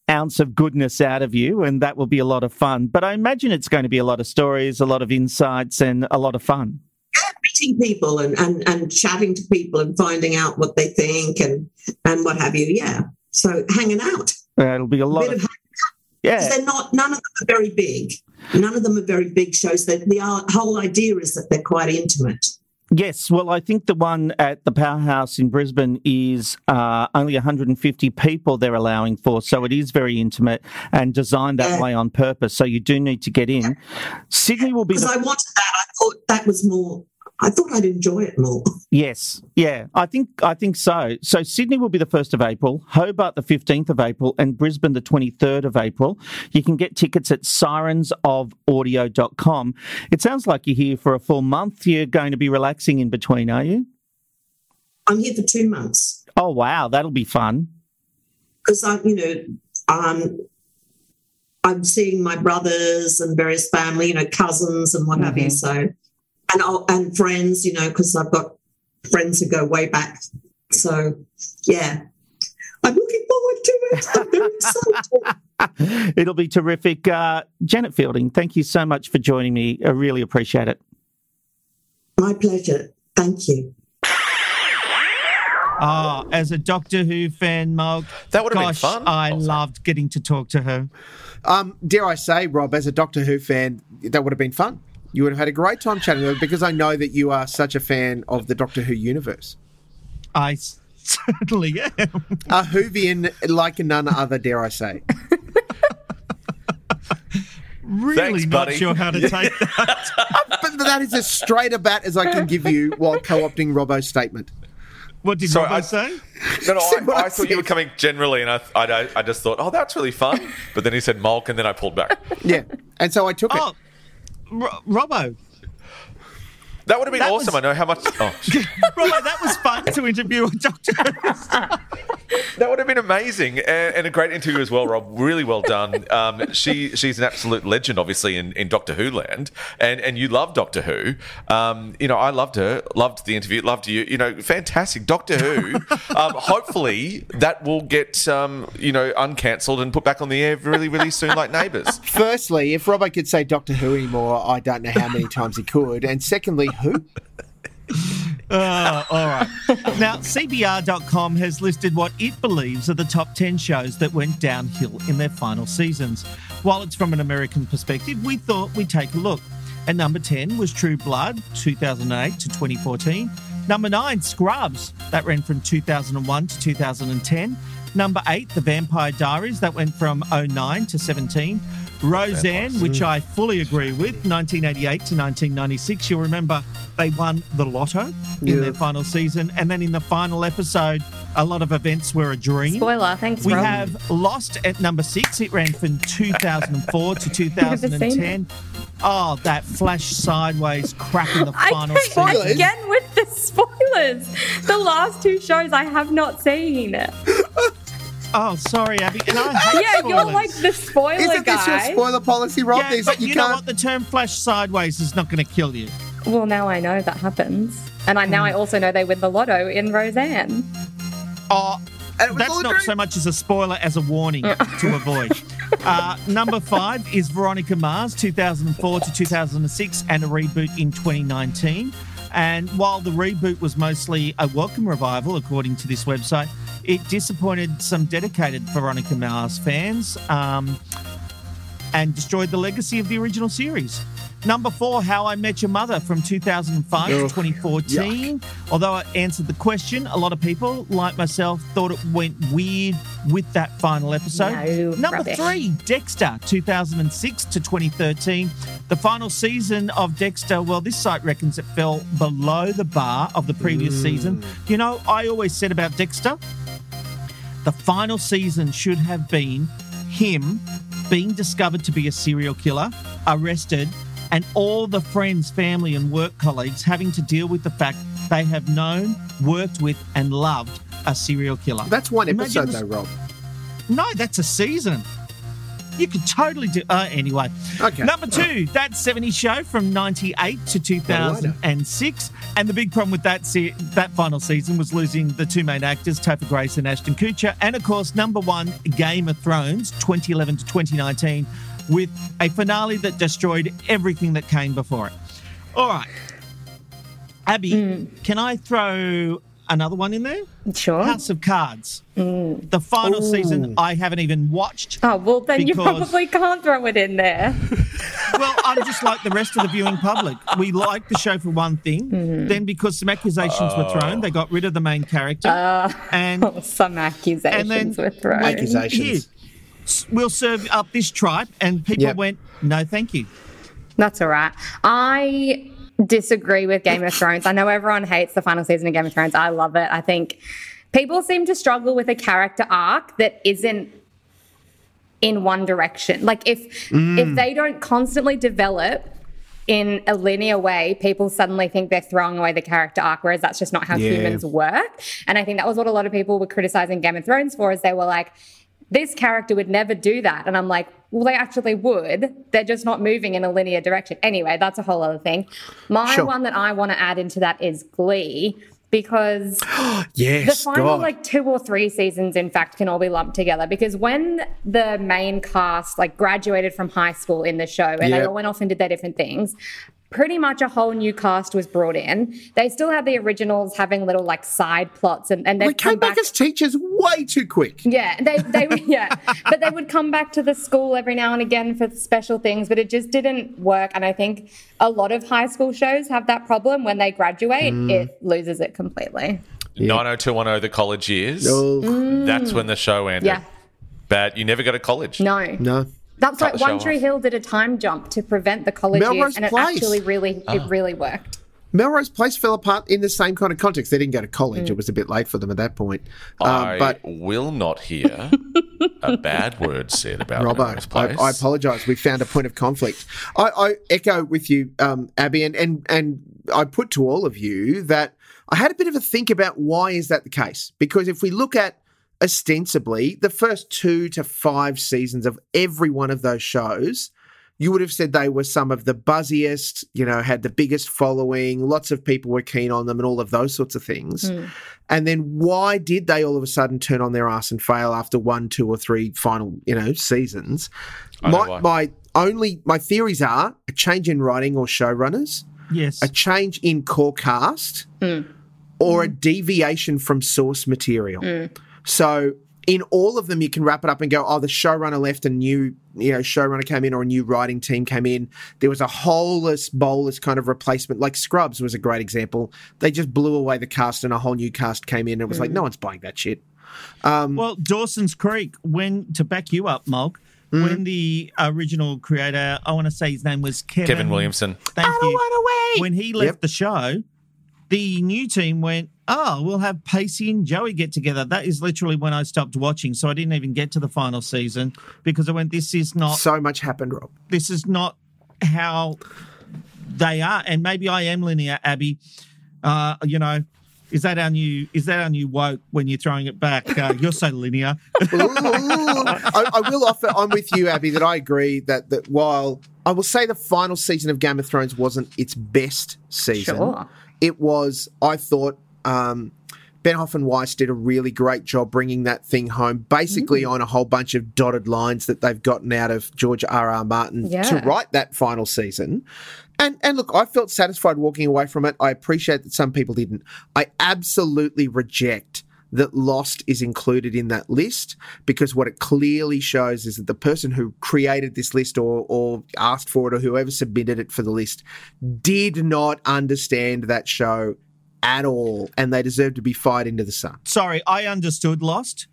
ounce of goodness out of you, and that will be a lot of fun. But I imagine it's going to be a lot of stories, a lot of insights, and a lot of fun. Meeting people and, and, and chatting to people and finding out what they think and, and what have you. Yeah. So hanging out. Uh, it'll be a lot bit of. of Yeah. They're not, none of them are very big. None of them are very big shows. That the uh, whole idea is that they're quite intimate. Yes, well, I think the one at the Powerhouse in Brisbane is uh, only 150 people they're allowing for, so it is very intimate and designed that Yeah. way on purpose. So you do need to get in. Sydney will be Because the I wanted that. I thought that was more, I thought I'd enjoy it more. Yes, yeah, I think I think so. So Sydney will be the first of April, Hobart the fifteenth of April, and Brisbane the twenty third of April. You can get tickets at sirensofaudio.com. It sounds like you're here for a full month. You're going to be relaxing in between, are you? I'm here for two months. Oh wow, that'll be fun. because I'm, you know, um, I'm seeing my brothers and various family, you know, cousins and what have you. So, and and friends, you know, because I've got friends who go way back. So, yeah, I'm looking forward to it. I'm very excited. It'll be terrific. Uh, Janet Fielding, thank you so much for joining me. I really appreciate it. My pleasure. Thank you. Ah, Oh, as a Doctor Who fan, Mog, that would have been gosh, fun. I loved getting to talk to her. Um, dare I say, Rob, as a Doctor Who fan, that would have been fun. You would have had a great time chatting with her because I know that you are such a fan of the Doctor Who universe. I certainly am. A Whovian like none other, dare I say. Really Thanks, not buddy. sure how to take that. but that is as straight a bat as I can give you while co-opting Robbo's statement. What did Sorry, Robbo I- say? No, no, I, I I thought you were coming generally, and I, I, I just thought, oh, that's really fun. But then he said Molk, and then I pulled back. Yeah, and so I took oh, Ro- Robbo. That would have been That awesome. was- I know how much. Oh, Robbo, that was fun to interview a doctor. that would have been amazing, and, and a great interview as well, Rob. Really well done. Um, she she's an absolute legend, obviously in, in Doctor Who land, and and you love Doctor Who. Um, you know, I loved her, loved the interview, loved you. You know, fantastic Doctor Who. um, hopefully, that will get um, you know uncancelled and put back on the air really really soon, like Neighbours. Firstly, if Robbo could say Doctor Who anymore, I don't know how many times he could. And secondly, who? Oh, all right. Now, CBR.com has listed what it believes are the top 10 shows that went downhill in their final seasons. While it's from an American perspective, we thought we'd take a look. At number 10 was True Blood, 2008 to 2014. Number 9, Scrubs, that ran from 2001 to 2010. Number 8, The Vampire Diaries, that went from 09 to 17. Roseanne, which I fully agree with, 1988 to 1996. You'll remember they won the lotto in Yeah. their final season. And then in the final episode, a lot of events were a dream. Spoiler, thanks, We Rob. have Lost at number six. It ran from 2004 to 2010. Oh, that flash sideways crap in the final can't season. again with the spoilers. The last two shows I have not seen. Oh, sorry, Abby. And I hate yeah, you're spoilers. like the spoiler Isn't guy. this your spoiler policy, Rob? Yeah, There's- but you you know can't- what? The term flash sideways is not going to kill you. Well, now I know that happens. And I now I also know they win the lotto in Roseanne. Oh, And it was that's not true. so much as a spoiler as a warning to avoid. Uh, number five is Veronica Mars, 2004 to 2006, and a reboot in 2019. And while the reboot was mostly a welcome revival, according to this website, it disappointed some dedicated Veronica Mars fans um, and destroyed the legacy of the original series. Number four, How I Met Your Mother from 2005 to Ugh, 2014. Although it answered the question, a lot of people, like myself, thought it went weird with that final episode. No, Number rubbish. three, Dexter, 2006 to 2013. The final season of Dexter, well, this site reckons it fell below the bar of the previous season. You know, I always said about Dexter, the final season should have been him being discovered to be a serial killer, arrested, and all the friends, family, and work colleagues having to deal with the fact they have known, worked with, and loved a serial killer. That's one episode, though, Rob. No, that's a season. You could totally do. Uh, anyway. Okay. Number two, that 70 show from 98 to 2006. And the big problem with that se- that final season was losing the two main actors, Topher Grace and Ashton Kutcher. And of course, number one, Game of Thrones, 2011 to 2019, with a finale that destroyed everything that came before it. All right. Abby, can I throw another one in there? Sure. House of Cards. The final Ooh. season I haven't even watched. Oh, well, then you probably can't throw it in there. Well, I'm just like the rest of the viewing public. We liked the show for one thing. Mm-hmm. Then, because some accusations were thrown, they got rid of the main character. Uh, and some accusations and then were thrown. Accusations. "Here, we'll serve up this tripe. And people Yep. went, no, thank you. That's all right. I disagree with Game of Thrones. I know everyone hates the final season of Game of Thrones. I love it. I think people seem to struggle with a character arc that isn't in one direction. Like if if mm. they don't constantly develop in a linear way, people suddenly think they're throwing away the character arc, whereas that's just not how Yeah. humans work. And I think that was what a lot of people were criticizing Game of Thrones for, is they were like, this character would never do that. And I'm like, well, they actually would. They're just not moving in a linear direction. Anyway, that's a whole other thing. My Sure. one that I want to add into that is Glee, because the final God. like two or three seasons in fact can all be lumped together because when the main cast like graduated from high school in the show and they all went off and did their different things pretty much a whole new cast was brought in they still had the originals having little like side plots and, and They they've come came back as teachers way too quick. yeah, they they yeah, but they would come back to the school every now and again for special things, but it just didn't work. And I think a lot of high school shows have that problem when they graduate, Mm. it loses it completely. 90210, the college years. Oh, That's when the show ended. Yeah, Bad. You never go to college. no, no. That's Cut like One Tree off. Hill did a time jump to prevent the college Melrose years, and it actually really Oh. it really worked. Melrose Place fell apart in the same kind of context. They didn't go to college. It was a bit late for them at that point. Um, I but will not hear a bad word said about Robbo, Melrose I, Place. I apologise. We found a point of conflict. I, I echo with you, um, Abby, and, and and I put to all of you that I had a bit of a think about why is that the case? Because if we look at ostensibly the first two to five seasons of every one of those shows, you would have said they were some of the buzziest, you know, had the biggest following, lots of people were keen on them, and all of those sorts of things. Hmm. And then why did they all of a sudden turn on their ass and fail after one, two, or three final, you know, seasons? I know My, my only my theories are a change in writing or showrunners, Yes. a change in core cast, hmm. or a deviation from source material. Hmm. So in all of them, you can wrap it up and go, oh, the showrunner left, a new you know showrunner came in, or a new writing team came in. There was a holeless, bolus kind of replacement. Like Scrubs was a great example. They just blew away the cast, and a whole new cast came in. And it was like no one's buying that shit. Um, Well, Dawson's Creek, when to back you up, Molk, Mm-hmm. when the original creator, I want to say his name was Kevin, Kevin Williamson. Thank you. away. When he left Yep. the show, the new team went, "Oh, we'll have Pacey and Joey get together." That is literally when I stopped watching, so I didn't even get to the final season because I went, "This is not. So much happened, Rob. This is not how they are." And maybe I am linear, Abby. Uh, you know, Is that our new? Is that our new woke when you're throwing it back? Uh, you're so linear. I, I will offer. I'm with you, Abby. That I agree that that while I will say the final season of Game of Thrones wasn't its best season, Sure. It was. I thought um, Benioff and Weiss did a really great job bringing that thing home, basically Mm. on a whole bunch of dotted lines that they've gotten out of George R. R. Martin to write that final season. And and look, I felt satisfied walking away from it. I appreciate that some people didn't. I absolutely reject that Lost is included in that list because what it clearly shows is that the person who created this list or, or asked for it or whoever submitted it for the list did not understand that show at all and they deserve to be fired into the sun. Sorry, I understood Lost,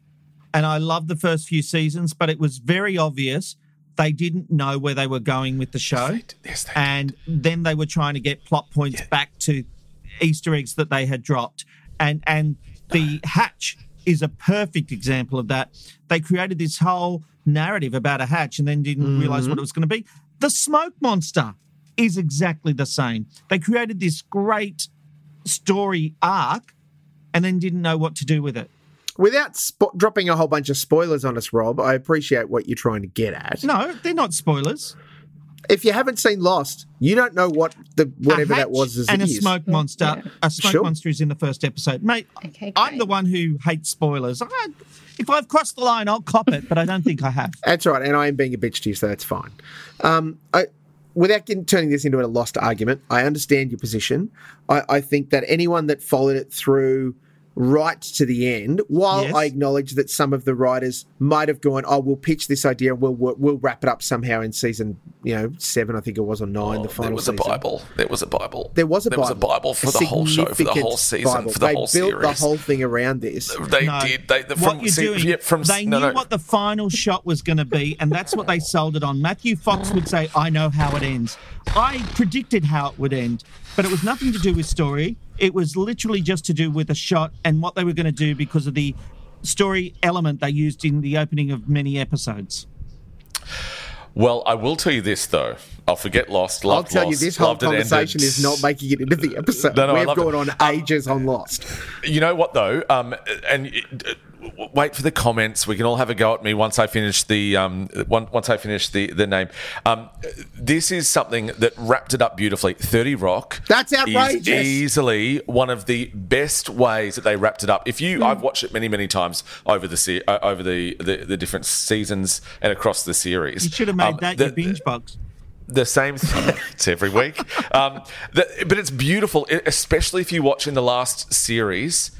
and I loved the first few seasons, but it was very obvious they didn't know where they were going with the show, and then they were trying to get plot points back to Easter eggs that they had dropped, and and the hatch is a perfect example of that. They created this whole narrative about a hatch and then didn't mm-hmm. realize what it was going to be. The smoke monster is exactly the same. They created this great story arc and then didn't know what to do with it. Without spo- dropping a whole bunch of spoilers on us, Rob, I appreciate what you're trying to get at. No, they're not spoilers. If you haven't seen Lost, you don't know what the whatever that was is. and a is. smoke monster. A smoke Sure. monster is in the first episode, mate. I'm the one who hates spoilers. I, if I've crossed the line, I'll cop it, but I don't think I have. That's right, and I am being a bitch to you, so that's fine. Um, I, without getting, turning this into a lost argument, I understand your position. I, I think that anyone that followed it through right to the end, while Yes. I acknowledge that some of the writers might have gone, "Oh, we'll pitch this idea, and we'll we'll, we'll wrap it up somehow in season, you know, seven, I think it was, or nine, the final There was a. Bible. There was a Bible. There was a there Bible. was a Bible for A the whole show, for the whole season, Bible. for the they whole built series. the whole thing around this. They No. did. They, the, what you're see, doing, yeah, from they no, knew no. what the final shot was going to be, and that's what they sold it on. Matthew Fox mm. would say, "I know how it ends." I predicted how it would end, but it was nothing to do with story. It was literally just to do with a shot and what they were going to do because of the story element they used in the opening of many episodes. Well, I will tell you this though. I'll forget Lost. I'll Loved tell you, this whole loved it, ended. conversation is not making it into the episode. No, no, We've loved it. gone on ages on Lost. You know what though? Um, and uh, w- wait for the comments. We can all have a go at me once I finish the um, one, once I finish the the name. Um, this is something that wrapped it up beautifully. Thirty Rock. That's is outrageous. easily one of the best ways that they wrapped it up. If you, I've watched it many many times over the se- uh, over the, the the different seasons and across the series. You should have made Um, that the- your binge box. The same it's every week. Um, the, but it's beautiful, especially if you watch in the last series.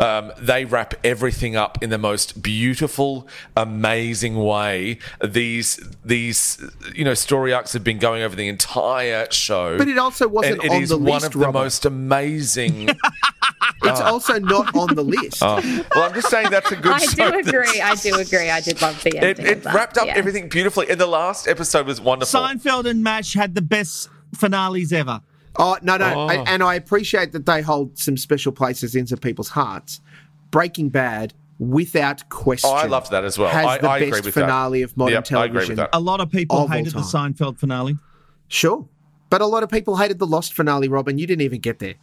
Um, they wrap everything up in the most beautiful, amazing way. These these you know story arcs have been going over the entire show, But it also wasn't and it on is the one list, of the Robert. most amazing. It's Oh. also not on the list. Oh. Well, I'm just saying that's a good. I show. do agree. I do agree. I did love the It, ending. it of that. wrapped up yeah. everything beautifully, and the last episode was wonderful. Seinfeld and MASH had the best finales ever. Oh no, no, Oh. And, and I appreciate that they hold some special places into people's hearts. Breaking Bad, without question, Oh, I loved that as well. Has I- the I agree best with that. finale of modern Yep, I agree with television. that. A lot of people Of hated the. Seinfeld finale. Sure, but a lot of people hated the Lost finale. Robin, you didn't even get there.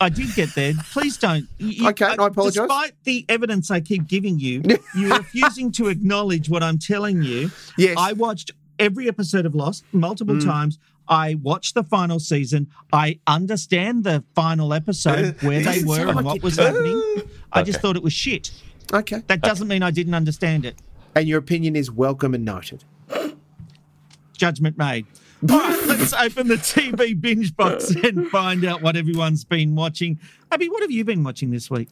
I did get there. Please don't. You- Okay, I apologise. Despite the evidence I keep giving you, you're refusing to acknowledge what I'm telling you. Yes. I watched every episode of Lost multiple Mm. times. I watched the final season. I understand the final episode, where they were and what was happening. I just Okay. thought it was shit. Okay. That doesn't mean I didn't understand it. And your opinion is welcome and noted. Judgment made. All right, let's open the TV binge box and find out what everyone's been watching. Abby, what have you been watching this week?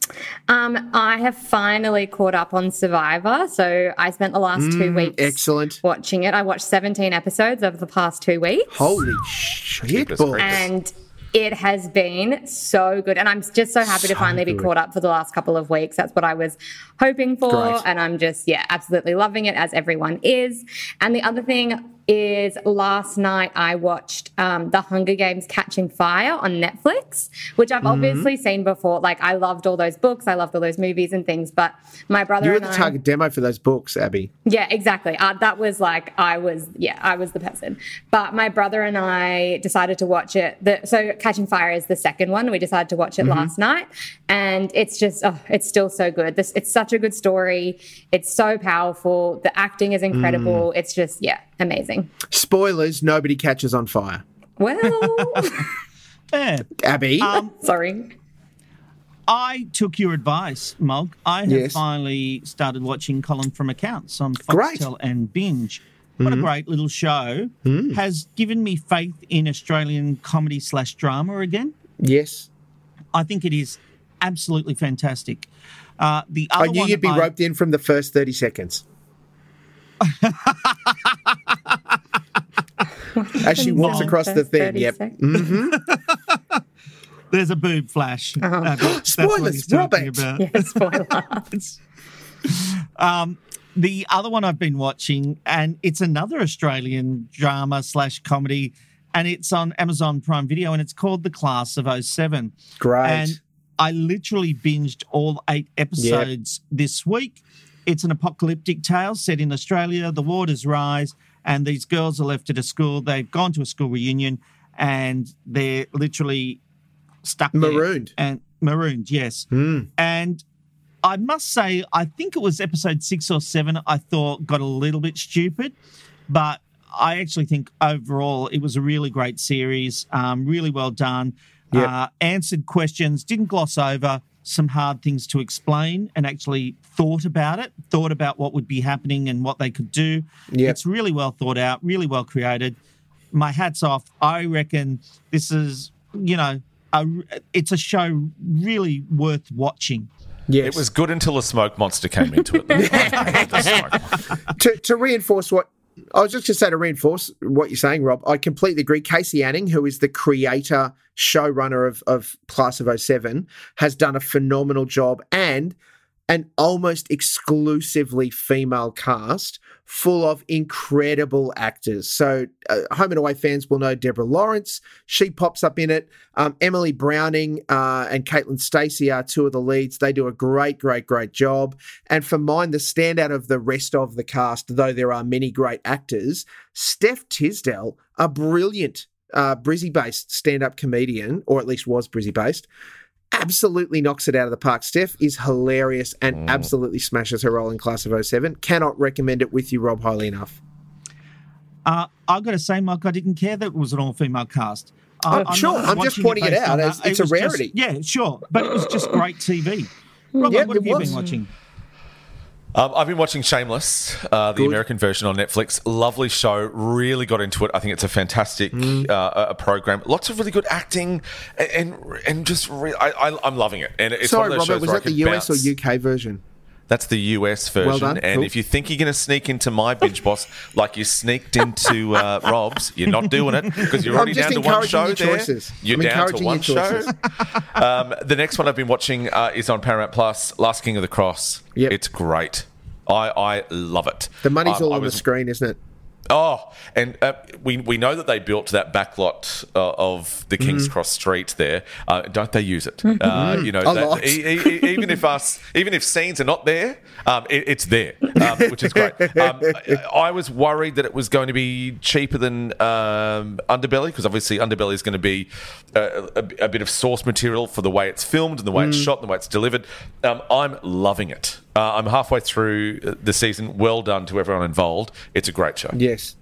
Um, I have finally caught up on Survivor. So I spent the last two Mm, weeks excellent. watching it. I watched 17 episodes over the past two weeks. Holy shit, balls. And it has been so good. And I'm just so happy to So finally be caught up for the last couple of weeks. That's what I was hoping for. Great. And I'm just, yeah, absolutely loving it as everyone is. And the other thing, is last night I watched um, The Hunger Games Catching Fire on Netflix, which I've Mhm. obviously seen before. Like, I loved all those books, I loved all those movies and things, but my brother You were the I. target demo for those books, Abby. Yeah, exactly. Uh, that was like I was, yeah, I was the person. But my brother and I decided to watch it. The, so Catching Fire is the second one. We decided to watch it Mhm. last night, and it's just, oh, it's still so good. This, it's such a good story. It's so powerful. The acting is incredible. It's just, yeah, amazing. Spoilers: nobody catches on fire. Well, Yeah. Abby, Um, sorry. I took your advice, Mog. I have Yes. finally started watching Colin from Accounts on Great. Foxtel and Binge. What a Mhm. great little show. Mm. Has given me faith in Australian comedy slash drama again. yes. I think it is absolutely fantastic. Uh, the other I knew one you'd be I- roped in from the first thirty seconds. As she walks across the thing, yep. seconds. hmm There's a boob flash. Uh-huh. That's Spoilers, what he's talking Robert. about. Yeah, spoiler. Um, the other one I've been watching, and it's another Australian drama slash comedy, and it's on Amazon Prime Video, and it's called The Class of 07. Great. And I literally binged all eight episodes this week. It's an apocalyptic tale set in Australia. The waters rise, and these girls are left at a school. They've gone to a school reunion, and they're literally stuck. Marooned. and marooned. Yes, Mm. and I must say, I think it was episode six or seven. I thought got a little bit stupid, but I actually think overall it was a really great series. Um, really well done. Yep. Uh, answered questions, didn't gloss over some hard things to explain, and actually thought about it. Thought about what would be happening and what they could do. Yep. It's really well thought out, really well created. My hats off. I reckon this is, you know, a, it's a show really worth watching. Yes. It was good until the smoke monster came into it. though. To, to reinforce what I was just going to say to reinforce what you're saying, Rob, I completely agree. Kacie Anning, who is the creator, showrunner of, of Class of 07, has done a phenomenal job and an almost exclusively female cast full of incredible actors. So, uh, Home and Away fans will know Deborah Lawrance. She pops up in it. Um, Emily Browning uh, and Caitlin Stasey are two of the leads. They do a great, great, great job. And for mine, the standout of the rest of the cast, though there are many great actors, Steph Tisdell, a brilliant uh, Brizzy based stand up comedian, or at least was Brizzy based. Absolutely knocks it out of the park. Steph is hilarious and absolutely smashes her role in Class of 07. Cannot recommend it with you, Rob, highly enough. Uh, I've got to say, Mike, I didn't care that it was an all female cast. I- Oh, sure. not I'm just pointing it based out as it's It a was just- rarity. yeah, sure. But it was just great TV. Robert, Yeah, what have you was. been watching? Um, I've been watching Shameless, uh, the American version on Netflix. Lovely show. Really got into it. I think it's a fantastic Mm. uh, a program. Lots of really good acting, and and, and just re- I, I'm loving it. And it's Sorry, one of those Robert, shows was that the US bounce. or UK version? That's the US version. Well done. And Cool. if you think you're going to sneak into my binge boss like you sneaked into uh, Rob's, you're not doing it because you're already down to one show your there. choices. You're I'm down to one show. um, the next one I've been watching uh, is on Paramount Plus, Last King of the Cross. Yep. It's great. I, I love it. The money's Um, all I on the screen, isn't it? Oh, and uh, we we know that they built that backlot uh, of the King's Mhm. Cross Street there. Uh, don't they use it? Mhm. Uh, you know, A that- e- e- even if us, even if scenes are not there, um, it, it's there, um, which is great. Um, I, I was worried that it was going to be cheaper than um, Underbelly because obviously Underbelly is going to be uh, a, a bit of source material for the way it's filmed and the way it's Mm. shot and the way it's delivered. Um, I'm loving it. Uh, I'm halfway through the season. Well done to everyone involved. It's a great show. Yes.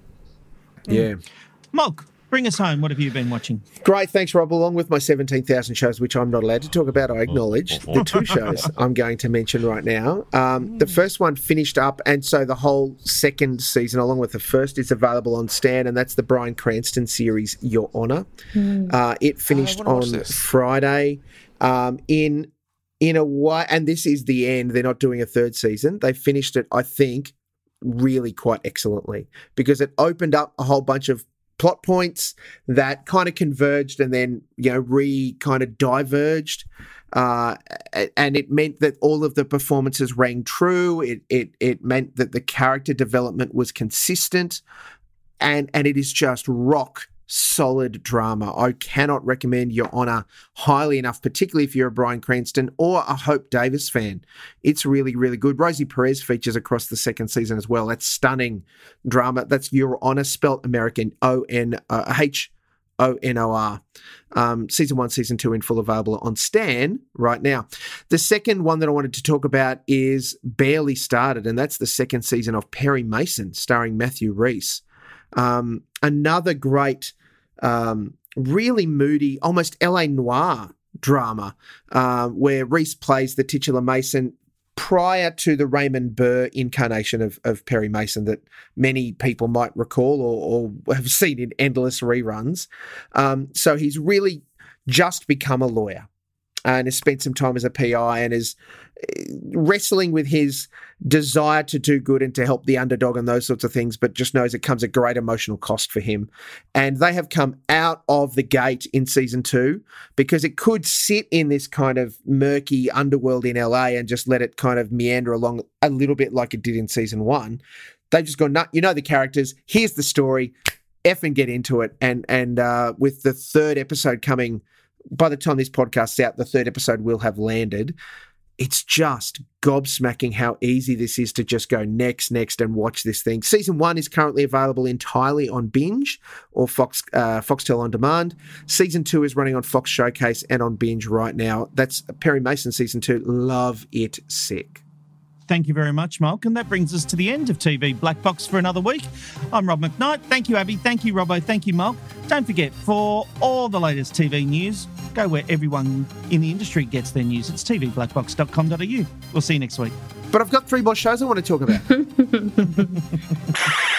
Yeah. Mog, bring us home. What have you been watching? Great, thanks, Rob. Along with my 17,000 shows, which I'm not allowed to talk about, I acknowledge the two shows I'm going to mention right now. Um, the first one finished up, and so the whole second season, along with the first, is available on Stan, and that's the Bryan Cranston series, Your Honor. Uh, it finished wanna on. Friday. Um, in in a way, and this is the end. They're not doing a third season. They finished it, I think, really quite excellently because it opened up a whole bunch of plot points that kind of converged and then you know re kind of diverged uh, and it meant that all of the performances rang true it, it it meant that the character development was consistent and and it is just rock solid drama. I cannot recommend Your Honor highly enough, particularly if you're a Bryan Cranston or a Hope Davis fan. It's really, really good. Rosie Perez features across the second season as well. That's stunning drama. That's Your Honor, spelt American O N H O N O R. Um, season one, season two in full available on Stan right now. The second one that I wanted to talk about is Barely Started, and that's the second season of Perry Mason, starring Matthew Rhys. Um, another great, um, really moody, almost LA noir drama uh, where Rhys plays the titular Mason prior to the Raymond Burr incarnation of, of Perry Mason that many people might recall or, or have seen in endless reruns. Um, so he's really just become a lawyer and has spent some time as a PI and is eh, wrestling with his desire to do good and to help the underdog and those sorts of things, but just knows it comes at great emotional cost for him. And they have come out of the gate in season two because it could sit in this kind of murky underworld in LA and just let it kind of meander along a little bit like it did in season one. They've just gone, you know the characters, here's the story, F and get into it. And and uh, with the third episode coming by the time this podcast's out, the third episode will have landed. It's just gobsmacking how easy this is to just go next, next, and watch this thing. Season one is currently available entirely on Binge or Fox uh, Foxtel on demand. Season two is running on Fox Showcase and on Binge right now. That's Perry Mason season two. Love it, sick. Thank you very much, Mark. And that brings us to the end of TV Black Box for another week. I'm Rob McKnight. Thank you, Abby. Thank you, Robbo. Thank you, Mark. Don't forget, for all the latest TV news, go where everyone in the industry gets their news. It's tvblackbox.com.au. We'll see you next week. But I've got three more shows I want to talk about.